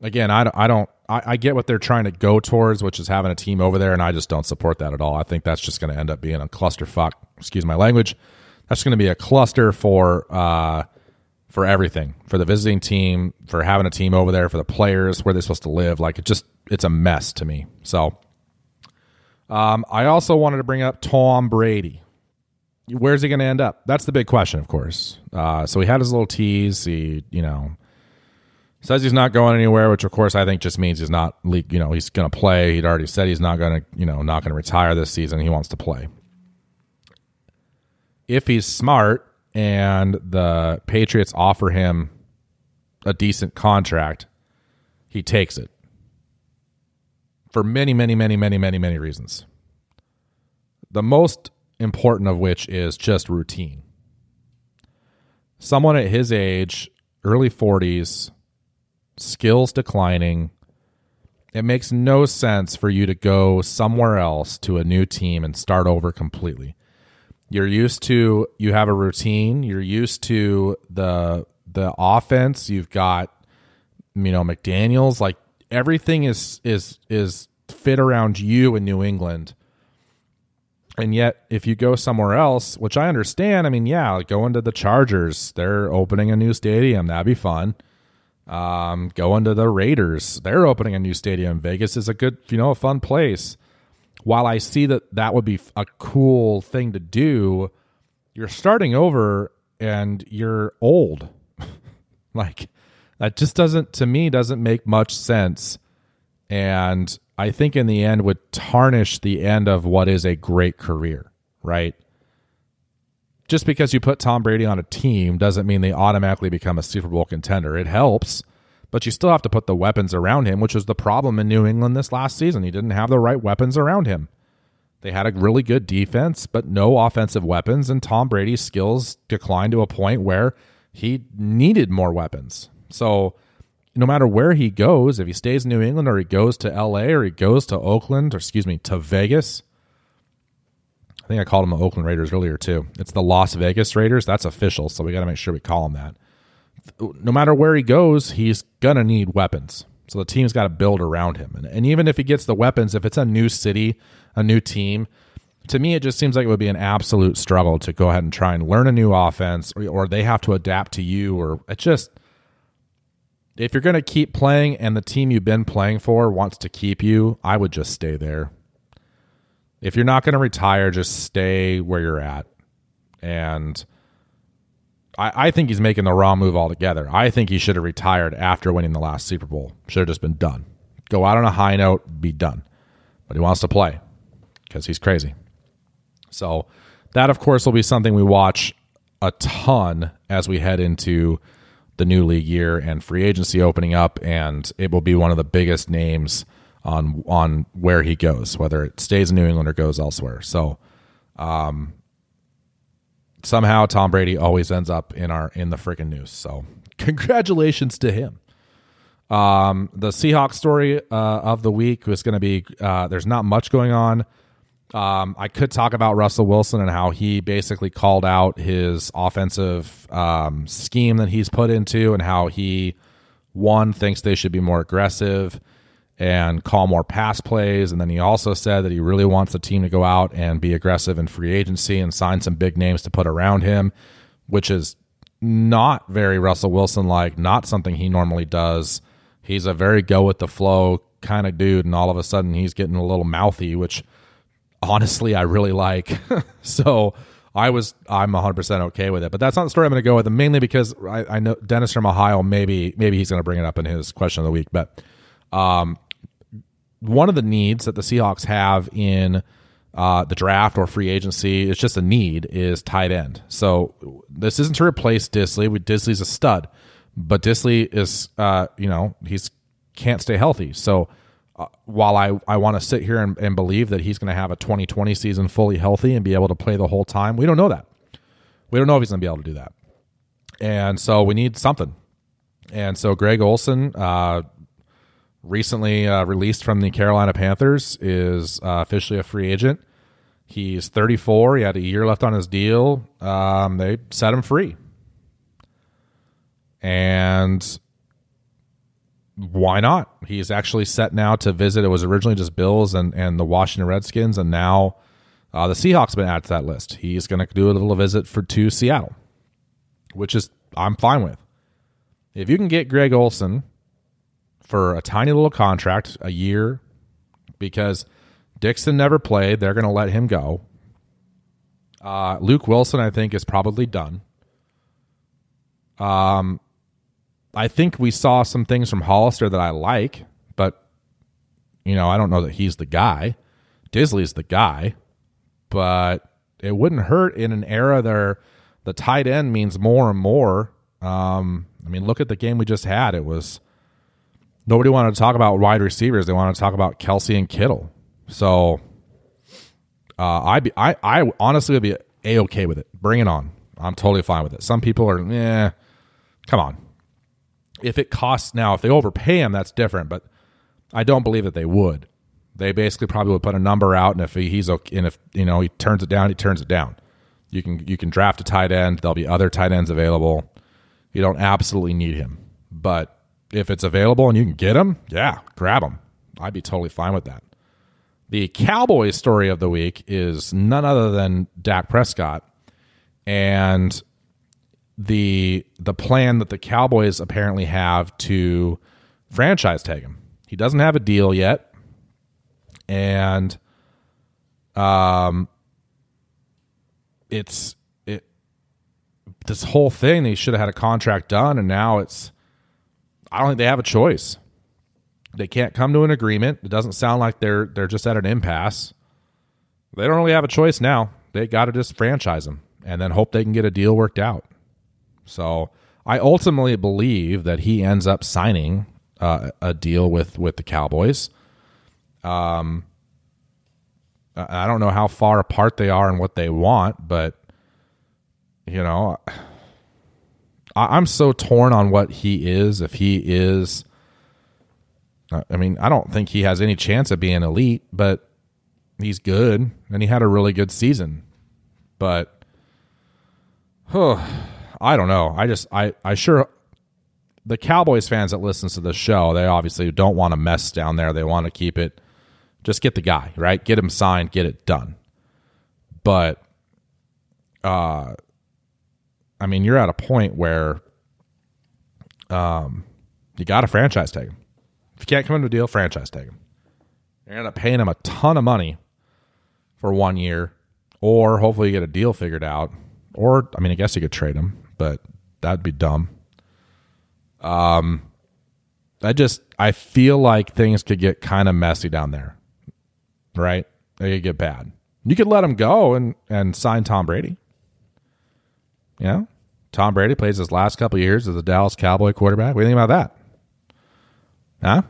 again, I I don't, I, I, get what they're trying to go towards, which is having a team over there, and I just don't support that at all. I think that's just going to end up being a clusterfuck. Excuse my language. That's going to be a cluster for uh, for everything for the visiting team, for having a team over there, for the players, where they're supposed to live. Like it just, it's a mess to me. So, um, I also wanted to bring up Tom Brady. Where's he going to end up? That's the big question, of course. Uh, so he had his little tease. He, you know, says he's not going anywhere, which of course I think just means he's not, you know, he's going to play. He'd already said he's not going to, you know, not going to retire this season. He wants to play. If he's smart and the Patriots offer him a decent contract, he takes it for many, many, many, many, many, many reasons. The most important of which is just routine. Someone at his age, early 40s, skills declining. It makes no sense for you to go somewhere else to a new team and start over completely. You're used to you have a routine, you're used to the the offense, you've got you know McDaniels like everything is is is fit around you in New England. And yet, if you go somewhere else, which I understand, I mean, yeah, like going to the Chargers, they're opening a new stadium. That'd be fun. Um, going to the Raiders, they're opening a new stadium. Vegas is a good, you know, a fun place. While I see that that would be a cool thing to do, you're starting over and you're old. (laughs) like that just doesn't to me doesn't make much sense. And I think in the end would tarnish the end of what is a great career, right? Just because you put Tom Brady on a team doesn't mean they automatically become a Super Bowl contender. It helps, but you still have to put the weapons around him, which was the problem in New England this last season. He didn't have the right weapons around him. They had a really good defense, but no offensive weapons, and Tom Brady's skills declined to a point where he needed more weapons. So, no matter where he goes, if he stays in New England or he goes to LA or he goes to Oakland, or excuse me, to Vegas, I think I called them the Oakland Raiders earlier too. It's the Las Vegas Raiders. That's official, so we got to make sure we call him that. No matter where he goes, he's gonna need weapons. So the team's got to build around him. And, and even if he gets the weapons, if it's a new city, a new team, to me it just seems like it would be an absolute struggle to go ahead and try and learn a new offense, or, or they have to adapt to you, or it just if you're going to keep playing and the team you've been playing for wants to keep you, I would just stay there if you're not going to retire, just stay where you're at. And I, I think he's making the wrong move altogether. I think he should have retired after winning the last Super Bowl. Should have just been done. Go out on a high note, be done. But he wants to play because he's crazy. So that, of course, will be something we watch a ton as we head into the new league year and free agency opening up, and it will be one of the biggest names on on where he goes, whether it stays in New England or goes elsewhere. So, um, somehow Tom Brady always ends up in our in the freaking news. So, (laughs) congratulations to him. Um, the Seahawks story uh, of the week was going to be uh, there's not much going on. Um, I could talk about Russell Wilson and how he basically called out his offensive um, scheme that he's put into, and how he one thinks they should be more aggressive and call more pass plays. And then he also said that he really wants the team to go out and be aggressive in free agency and sign some big names to put around him, which is not very Russell Wilson like, not something he normally does. He's a very go with the flow kind of dude, and all of a sudden he's getting a little mouthy, which honestly I really like. (laughs) so I was I'm 100 percent okay with it, but that's not the story I'm going to go with, and mainly because I, I, know Dennis from Ohio. Maybe maybe he's going to bring it up in his question of the week, but um, one of the needs that the Seahawks have in uh, the draft or free agency, it's just a need, is tight end. So this isn't to replace Dissly. Dissly's a stud, but Dissly is, uh, you know, he's can't stay healthy. So uh, while I, I want to sit here and, and believe that he's going to have a 2020 season fully healthy and be able to play the whole time, we don't know that. We don't know if he's going to be able to do that. And so we need something. And so Greg Olson, uh, recently uh, released from the Carolina Panthers, is uh, officially a free agent. He's 34. He had a year left on his deal. Um, they set him free. And why not? He's actually set now to visit. It was originally just Bills and, and the Washington Redskins, and now uh, the Seahawks have been added to that list. He's going to do a little visit for to Seattle, which is I'm fine with. If you can get Greg Olsen for a tiny little contract, a year, because Dixon never played. They're going to let him go. Uh, Luke Wilson, I think, is probably done. Um, I think we saw some things from Hollister that I like, but you know, I don't know that he's the guy. Dissly's the guy, but it wouldn't hurt in an era there. The tight end means more and more. Um, I mean, look at the game we just had. It was nobody wanted to talk about wide receivers. They wanted to talk about Kelce and Kittle. So uh, I be I I honestly would be a okay with it. Bring it on. I'm totally fine with it. Some people are, yeah, come on. If it costs now, if they overpay him, that's different. But I don't believe that they would. They basically probably would put a number out, and if he's okay, and if you know he turns it down, he turns it down. You can you can draft a tight end. There'll be other tight ends available. You don't absolutely need him, but if it's available and you can get him, yeah, grab him. I'd be totally fine with that. The Cowboys story of the week is none other than Dak Prescott and the the plan that the Cowboys apparently have to franchise tag him. He doesn't have a deal yet. And um it's it this whole thing they should have had a contract done and now it's I don't think they have a choice. They can't come to an agreement. It doesn't sound like they're they're just at an impasse. They don't really have a choice now. They got to just franchise him and then hope they can get a deal worked out. So I ultimately believe that he ends up signing uh, a deal with with the Cowboys. Um, I don't know how far apart they are and what they want, but you know, I'm so torn on what he is. If he is, I mean, I don't think he has any chance of being elite, but he's good and he had a really good season. But, huh, I don't know. I just, I, I sure, the Cowboys fans that listens to the show, they obviously don't want to mess down there. They want to keep it, just get the guy, right? Get him signed, get it done. But, uh, I mean, you're at a point where um, you got to franchise tag him. If you can't come into a deal, franchise tag him. You're going to paying him a ton of money for one year, or hopefully you get a deal figured out. Or I mean, I guess you could trade him, but that'd be dumb. Um, I just I feel like things could get kind of messy down there, right? They could get bad. You could let him go and and sign Tom Brady. You know, Tom Brady plays his last couple years as a Dallas Cowboy quarterback. What do you think about that? Huh?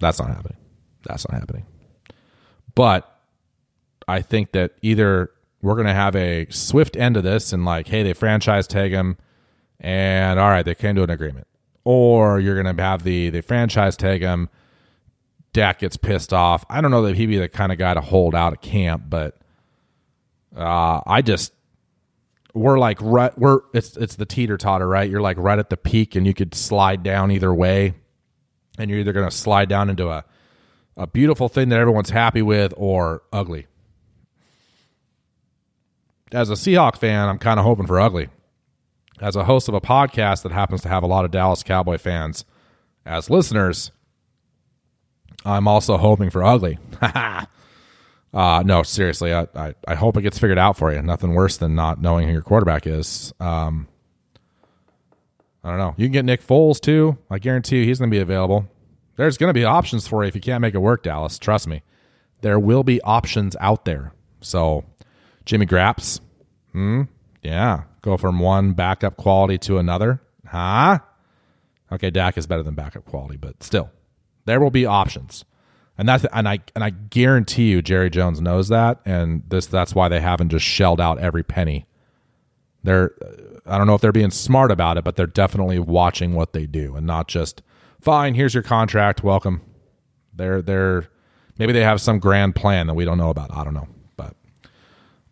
That's not happening. That's not happening. But I think that either we're going to have a swift end to this and like, hey, they franchise tag him, and all right, they came to an agreement, or you're going to have the the franchise tag him. Dak gets pissed off. I don't know that he'd be the kind of guy to hold out at camp, but uh, I just we're like right we're it's it's the teeter totter, right? You're like right at the peak, and you could slide down either way, and you're either going to slide down into a a beautiful thing that everyone's happy with or ugly. As a Seahawk fan, I'm kind of hoping for ugly. As a host of a podcast that happens to have a lot of Dallas Cowboy fans as listeners, I'm also hoping for ugly. (laughs) uh, no, seriously, I, I, I, hope it gets figured out for you. Nothing worse than not knowing who your quarterback is. Um, I don't know. You can get Nick Foles too. I guarantee you he's going to be available. There's going to be options for you if you can't make it work, Dallas. Trust me. There will be options out there. So, Jimmy Graps, hmm, yeah, go from one backup quality to another, huh? Okay, Dak is better than backup quality, but still, there will be options, and that's and I and I guarantee you, Jerry Jones knows that, and this that's why they haven't just shelled out every penny. They're, I don't know if they're being smart about it, but they're definitely watching what they do and not just fine, here's your contract, welcome. They're they're maybe they have some grand plan that we don't know about. I don't know, but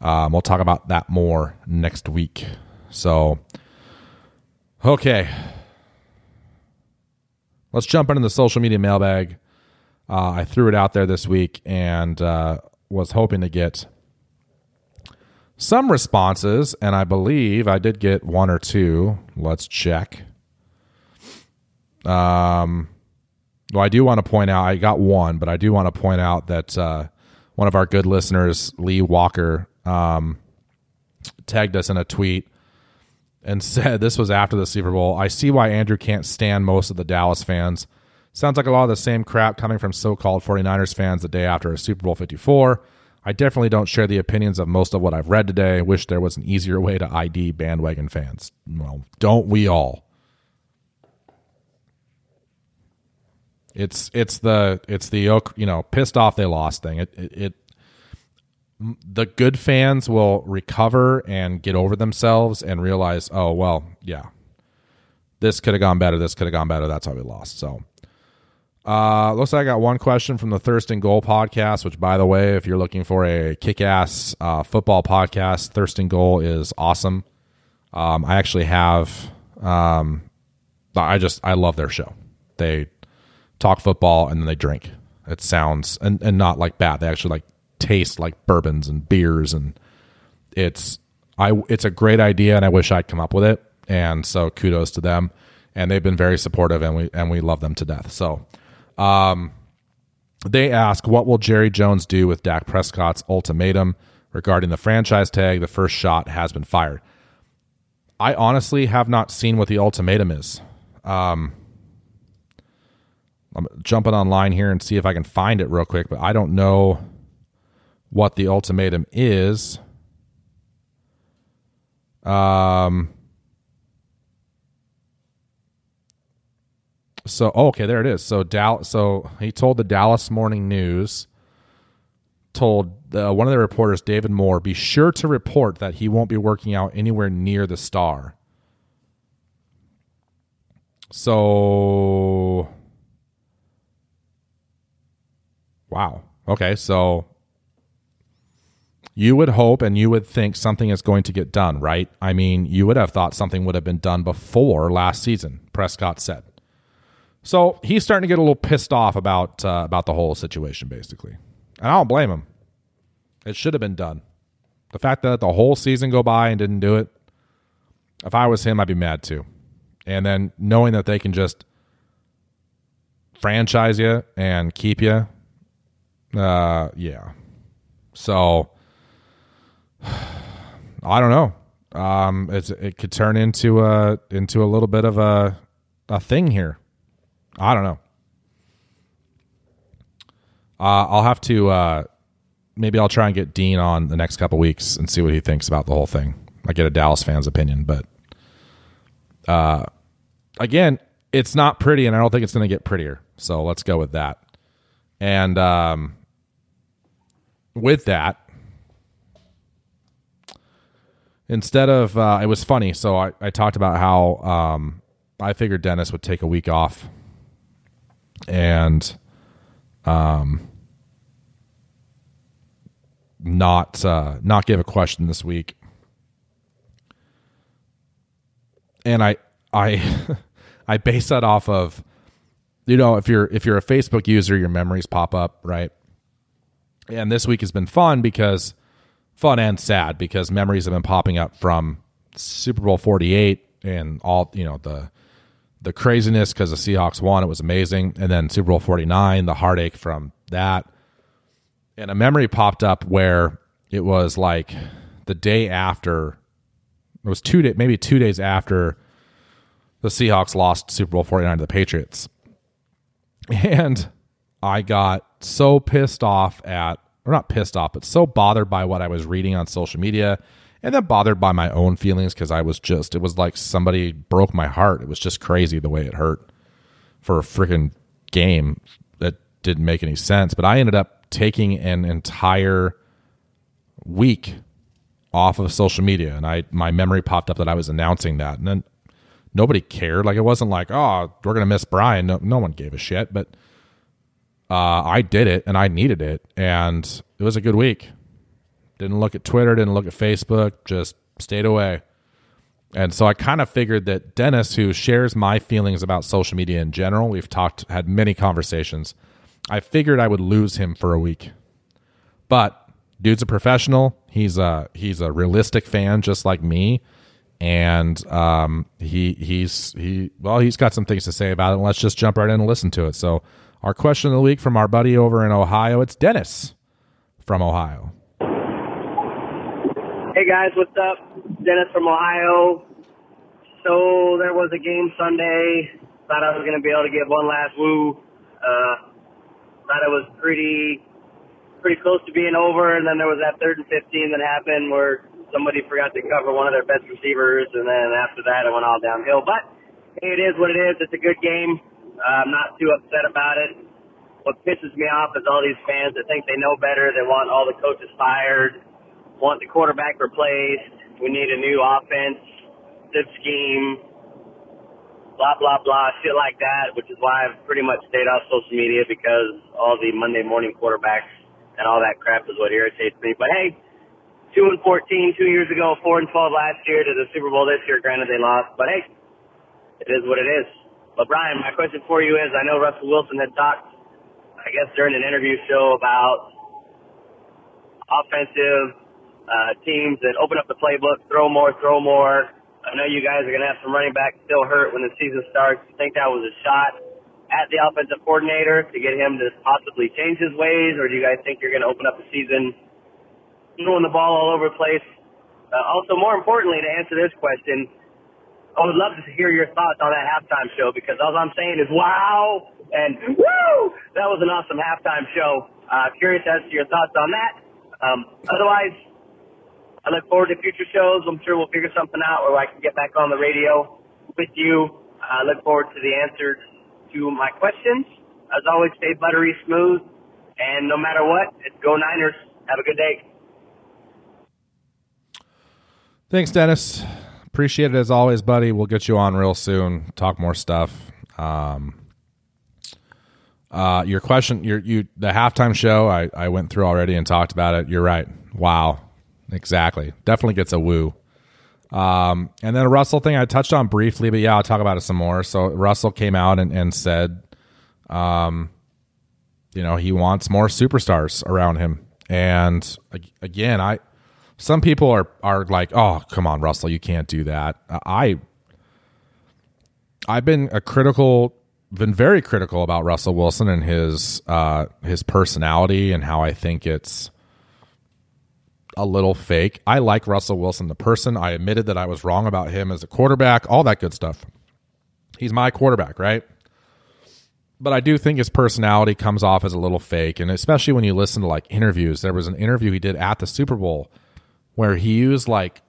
um, we'll talk about that more next week. So, okay, let's jump into the social media mailbag. Uh, I threw it out there this week and uh, was hoping to get some responses, and I believe I did get one or two. Let's check. Um, well, I do want to point out I got one, but I do want to point out that uh, one of our good listeners, Lee Walker, um, tagged us in a tweet and (laughs) said this was after the Super Bowl. I see why Andrew can't stand most of the Dallas fans. Sounds like a lot of the same crap coming from so called 49ers fans the day after a Super Bowl 54. I definitely don't share the opinions of most of what I've read today. Wish there was an easier way to ID bandwagon fans. Well, don't we all? It's it's the it's the you know pissed off they lost thing. It, it, it the good fans will recover and get over themselves and realize, oh well, yeah, this could have gone better. This could have gone better. That's how we lost. So, uh, looks like I got one question from the Thirst and Goal podcast. Which, by the way, if you're looking for a kick-ass uh, football podcast, Thirst and Goal is awesome. Um, I actually have. Um, I just I love their show. They talk football, and then they drink. It sounds and and not like bad. They actually like taste like bourbons and beers, and it's I it's a great idea, and I wish I'd come up with it. And so kudos to them, and they've been very supportive, and we and we love them to death. So, um, they ask, what will Jerry Jones do with Dak Prescott's ultimatum regarding the franchise tag? The first shot has been fired. I honestly have not seen what the ultimatum is. Um, I'm jumping online here and see if I can find it real quick, but I don't know what the ultimatum is. Um. So oh, okay, there it is. So Dallas. So he told the Dallas Morning News, told uh, one of the reporters, David Moore, be sure to report that he won't be working out anywhere near the star. So Wow. Okay, so you would hope and you would think something is going to get done, right? I mean, you would have thought something would have been done before last season, Prescott said. So he's starting to get a little pissed off about uh, about the whole situation, basically, and I don't blame him. It should have been done. The fact that the whole season go by and didn't do it, if I was him, I'd be mad too. And then knowing that they can just franchise you and keep you uh, yeah. So (sighs) I don't know. Um, it could turn into a into a little bit of a a thing here. I don't know. Uh, I'll have to uh, maybe I'll try and get Dean on the next couple weeks and see what he thinks about the whole thing. I get a Dallas fan's opinion, but uh, again, it's not pretty, and I don't think it's going to get prettier. So let's go with that. And um, with that, instead of uh, it was funny. So I, I talked about how um, I figured Dennis would take a week off, and um, not uh, not give a question this week. And I I (laughs) I base that off of you know if you're if you're a Facebook user, your memories pop up, right? And this week has been fun because fun and sad because memories have been popping up from Super Bowl 48 and all, you know, the the craziness because the Seahawks won, it was amazing, and then Super Bowl 49, the heartache from that. And a memory popped up where it was like the day after it was two maybe two days after the Seahawks lost Super Bowl 49 to the Patriots. (laughs) And I got so pissed off at or not pissed off, but so bothered by what I was reading on social media and then bothered by my own feelings because I was just, it was like somebody broke my heart. It was just crazy the way it hurt for a freaking game that didn't make any sense. But I ended up taking an entire week off of social media and I, my memory popped up that I was announcing that. And then nobody cared. Like it wasn't like, oh, we're going to miss Brian. No, no one gave a shit. But uh, I did it and I needed it, and it was a good week. Didn't look at Twitter, didn't look at Facebook, just stayed away. And so I kind of figured that Dennis, who shares my feelings about social media in general, we've talked, had many conversations. I figured I would lose him for a week, but dude's a professional. He's a he's a realistic fan, just like me, and um, he he's he well, he's got some things to say about it. And let's just jump right in and listen to it. So our question of the week from our buddy over in Ohio. It's Dennis from Ohio. Hey guys, what's up? Dennis from Ohio. So there was a game Sunday. Thought I was going to be able to get one last woo. Uh, thought it was pretty pretty close to being over, and then there was that third and 15 that happened where somebody forgot to cover one of their best receivers, and then after that it went all downhill. But hey, it is what it is. It's a good game. Uh, I'm not too upset about it. What pisses me off is all these fans that think they know better. They want all the coaches fired, want the quarterback replaced. We need a new offense, offensive scheme, blah, blah, blah, shit like that, which is why I've pretty much stayed off social media because all the Monday morning quarterbacks and all that crap is what irritates me. But hey, 2 and 14 two years ago, 4 and 12 last year to the Super Bowl this year. Granted, they lost, but hey, it is what it is. But Brian, my question for you is: I know Russell Wilson had talked, I guess, during an interview show about offensive uh, teams that open up the playbook, throw more, throw more. I know you guys are going to have some running backs still hurt when the season starts. You think that was a shot at the offensive coordinator to get him to possibly change his ways, or do you guys think you're going to open up the season throwing the ball all over the place? Uh, also, more importantly, to answer this question, I would love to hear your thoughts on that halftime show because all I'm saying is wow and woo! That was an awesome halftime show. Uh, curious as to your thoughts on that. Um, otherwise, I look forward to future shows. I'm sure we'll figure something out where I can get back on the radio with you. I look forward to the answers to my questions. As always, stay buttery smooth. And no matter what, it's go Niners. Have a good day. Thanks, Dennis. Appreciate it as always, buddy. We'll get you on real soon. Talk more stuff. Um, uh, your question, your you the halftime show. I I went through already and talked about it. You're right. Wow, exactly. Definitely gets a woo. Um, and then a Russell thing I touched on briefly, but yeah, I'll talk about it some more. So Russell came out and, and said, um, you know, he wants more superstars around him. And again, I some people are are like, "Oh, come on, Russell, you can't do that." I I've been a critical been very critical about Russell Wilson and his uh, his personality and how I think it's a little fake. I like Russell Wilson, the person. I admitted that I was wrong about him as a quarterback, all that good stuff. He's my quarterback, right? But I do think his personality comes off as a little fake. And especially when you listen to like interviews, there was an interview he did at the Super Bowl where he used like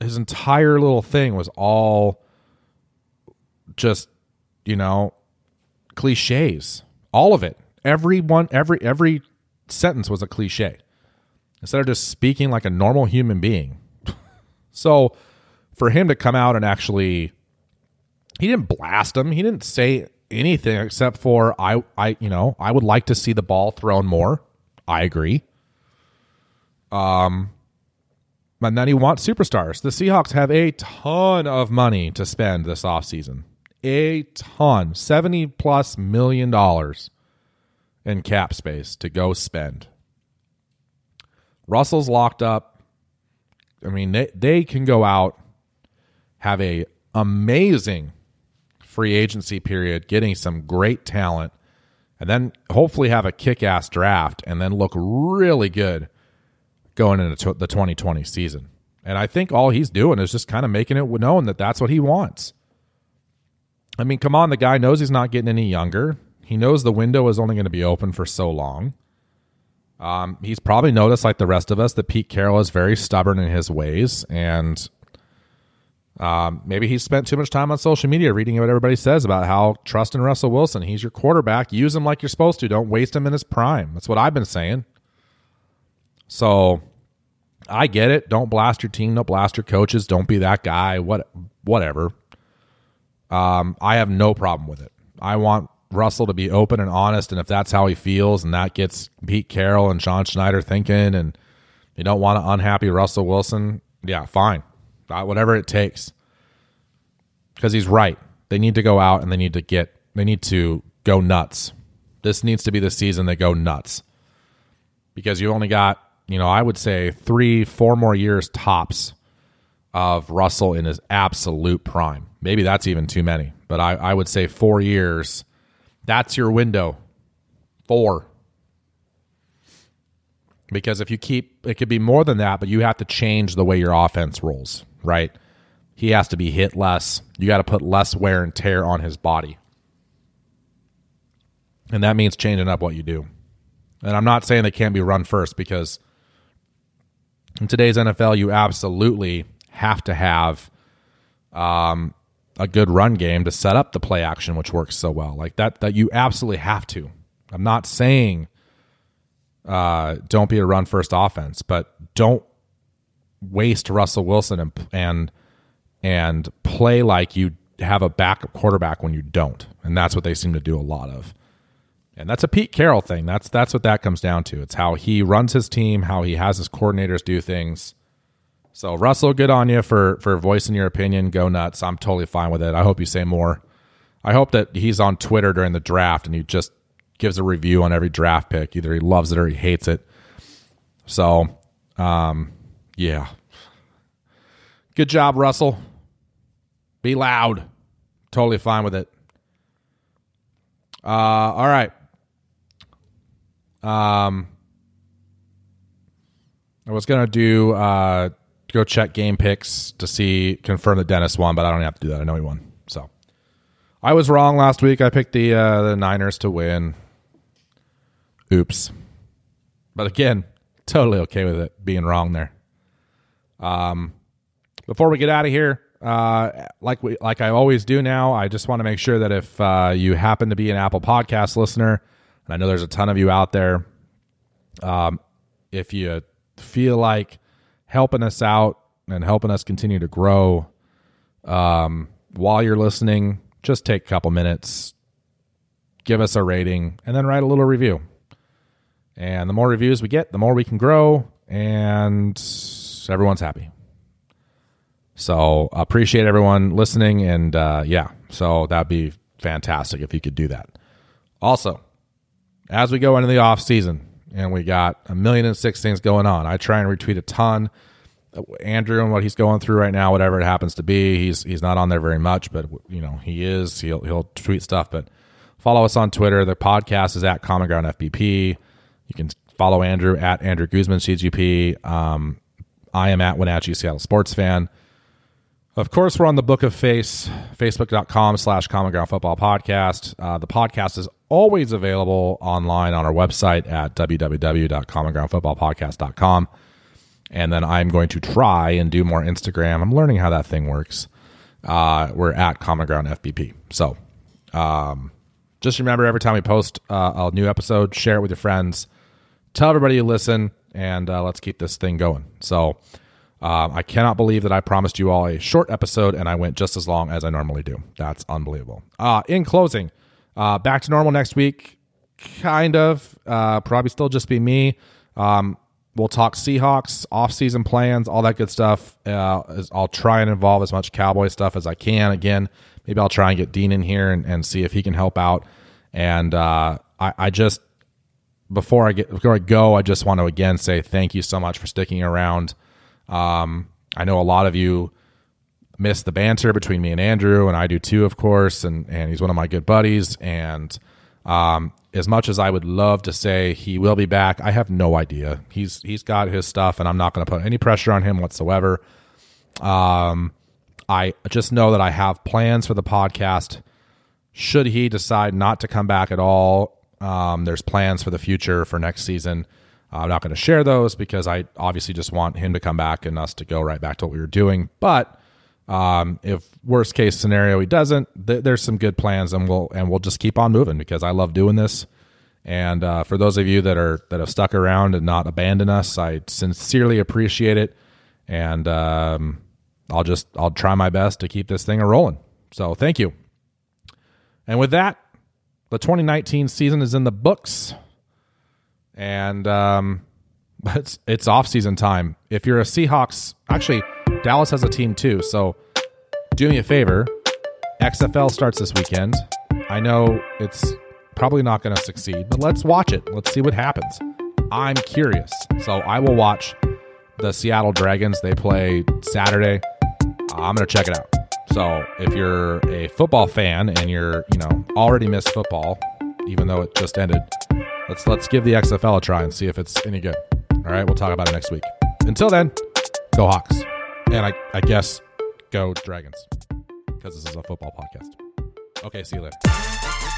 his entire little thing was all just, you know, cliches. All of it. Every one, every, every sentence was a cliche instead of just speaking like a normal human being. (laughs) so for him to come out and actually he didn't blast him. He didn't say anything except for I I you know, I would like to see the ball thrown more. I agree. Um and then he wants superstars. The Seahawks have a ton of money to spend this offseason. A ton. 70 plus million dollars in cap space to go spend. Russell's locked up. I mean, they, they can go out, have a amazing free agency period, getting some great talent, and then hopefully have a kick ass draft and then look really good going into the 2020 season. And I think all he's doing is just kind of making it known that that's what he wants. I mean, come on, the guy knows he's not getting any younger. He knows the window is only going to be open for so long. Um, he's probably noticed, like the rest of us, that Pete Carroll is very stubborn in his ways, and um, maybe he's spent too much time on social media reading what everybody says about how trust in Russell Wilson. He's your quarterback. Use him like you're supposed to. Don't waste him in his prime. That's what I've been saying. So I get it. Don't blast your team. Don't blast your coaches. Don't be that guy. What, whatever. Um, I have no problem with it. I want Russell to be open and honest, and if that's how he feels, and that gets Pete Carroll and John Schneider thinking, and you don't want an unhappy Russell Wilson, yeah, fine, uh, whatever it takes, because he's right. They need to go out and they need to get, they need to go nuts. This needs to be the season they go nuts, because you only got, you know, I would say three, four more years tops of Russell in his absolute prime. Maybe that's even too many, but I, I would say four years that's your window. Four. Because if you keep, it could be more than that, but you have to change the way your offense rolls, right? He has to be hit less. You got to put less wear and tear on his body. And that means changing up what you do. And I'm not saying they can't be run first because in today's NFL, you absolutely have to have um, a good run game to set up the play action, which works so well. Like that, that you absolutely have to. I'm not saying uh, don't be a run first offense, but don't waste Russell Wilson and and and play like you have a backup quarterback when you don't. And that's what they seem to do a lot of. And that's a Pete Carroll thing. That's that's what that comes down to. It's how he runs his team, how he has his coordinators do things. So Russell, good on you for for voicing your opinion. Go nuts. I'm totally fine with it. I hope you say more. I hope that he's on Twitter during the draft and he just gives a review on every draft pick. Either he loves it or he hates it. So, um, yeah. Good job, Russell. Be loud. Totally fine with it. Uh, all right. Um, I was gonna do uh go check game picks to see confirm that Dennis won, but I don't have to do that. I know he won. So I was wrong last week. I picked the uh, the Niners to win. Oops. But again, totally okay with it being wrong there. Um, before we get out of here, uh, like we like I always do now, I just want to make sure that if uh, you happen to be an Apple Podcast listener, and I know there's a ton of you out there, um, if you feel like helping us out and helping us continue to grow. Um, while you're listening, just take a couple minutes, give us a rating, and then write a little review. And the more reviews we get, the more we can grow, and everyone's happy. So appreciate everyone listening, and uh, yeah, so that'd be fantastic if you could do that. Also, as we go into the off season, and we got a million and six things going on. I try and retweet a ton. Andrew and what he's going through right now, whatever it happens to be, he's he's not on there very much, but you know he is. He'll he'll tweet stuff. But follow us on Twitter. The podcast is at Common Ground FBP. You can Follow Andrew at Andrew Guzman CGP. Um, I am at Wenatchee Seattle Sports Fan. Of course, we're on the Book of Face, facebook.com slash Common Ground Football Podcast. Uh, the podcast is always available online on our website at www.commongroundfootballpodcast.com. And then I'm going to try and do more Instagram. I'm learning how that thing works. Uh, we're at Common Ground FBP. So um, just remember every time we post uh, a new episode, share it with your friends. Tell everybody you listen, and uh, let's keep this thing going. So um, I cannot believe that I promised you all a short episode and I went just as long as I normally do. That's unbelievable. Uh, in closing, uh, back to normal next week. Kind of. Uh, probably still just be me. Um, we'll talk Seahawks, off-season plans, all that good stuff. Uh, I'll try and involve as much Cowboy stuff as I can. Again, maybe I'll try and get Dean in here and, and see if he can help out. And uh, I, I just before I get before I go, I just want to again say thank you so much for sticking around. Um, I know a lot of you miss the banter between me and Andrew, and I do too, of course. And and he's one of my good buddies. And um, as much as I would love to say he will be back, I have no idea. He's he's got his stuff, and I'm not going to put any pressure on him whatsoever. Um, I just know that I have plans for the podcast. Should he decide not to come back at all, um, there's plans for the future for next season. I'm not going to share those because I obviously just want him to come back and us to go right back to what we were doing. But um, if worst case scenario he doesn't, th- there's some good plans, and we'll and we'll just keep on moving because I love doing this. And uh, for those of you that are that have stuck around and not abandoned us, I sincerely appreciate it. And um, I'll just I'll try my best to keep this thing a rolling. So thank you. And with that, the 2019 season is in the books and um, (laughs) it's it's off season time. If you're a Seahawks, actually Dallas has a team too. So do me a favor. XFL starts this weekend. I know it's probably not going to succeed, but let's watch it. Let's see what happens. I'm curious, so I will watch the Seattle Dragons. They play Saturday. I'm going to check it out. So if you're a football fan and you're you know already missed football, even though it just ended let's let's give the XFL a try and see if it's any good. All right, we'll talk about it next week. Until then, go Hawks, and I I guess go Dragons because this is a football podcast. Okay, see you later.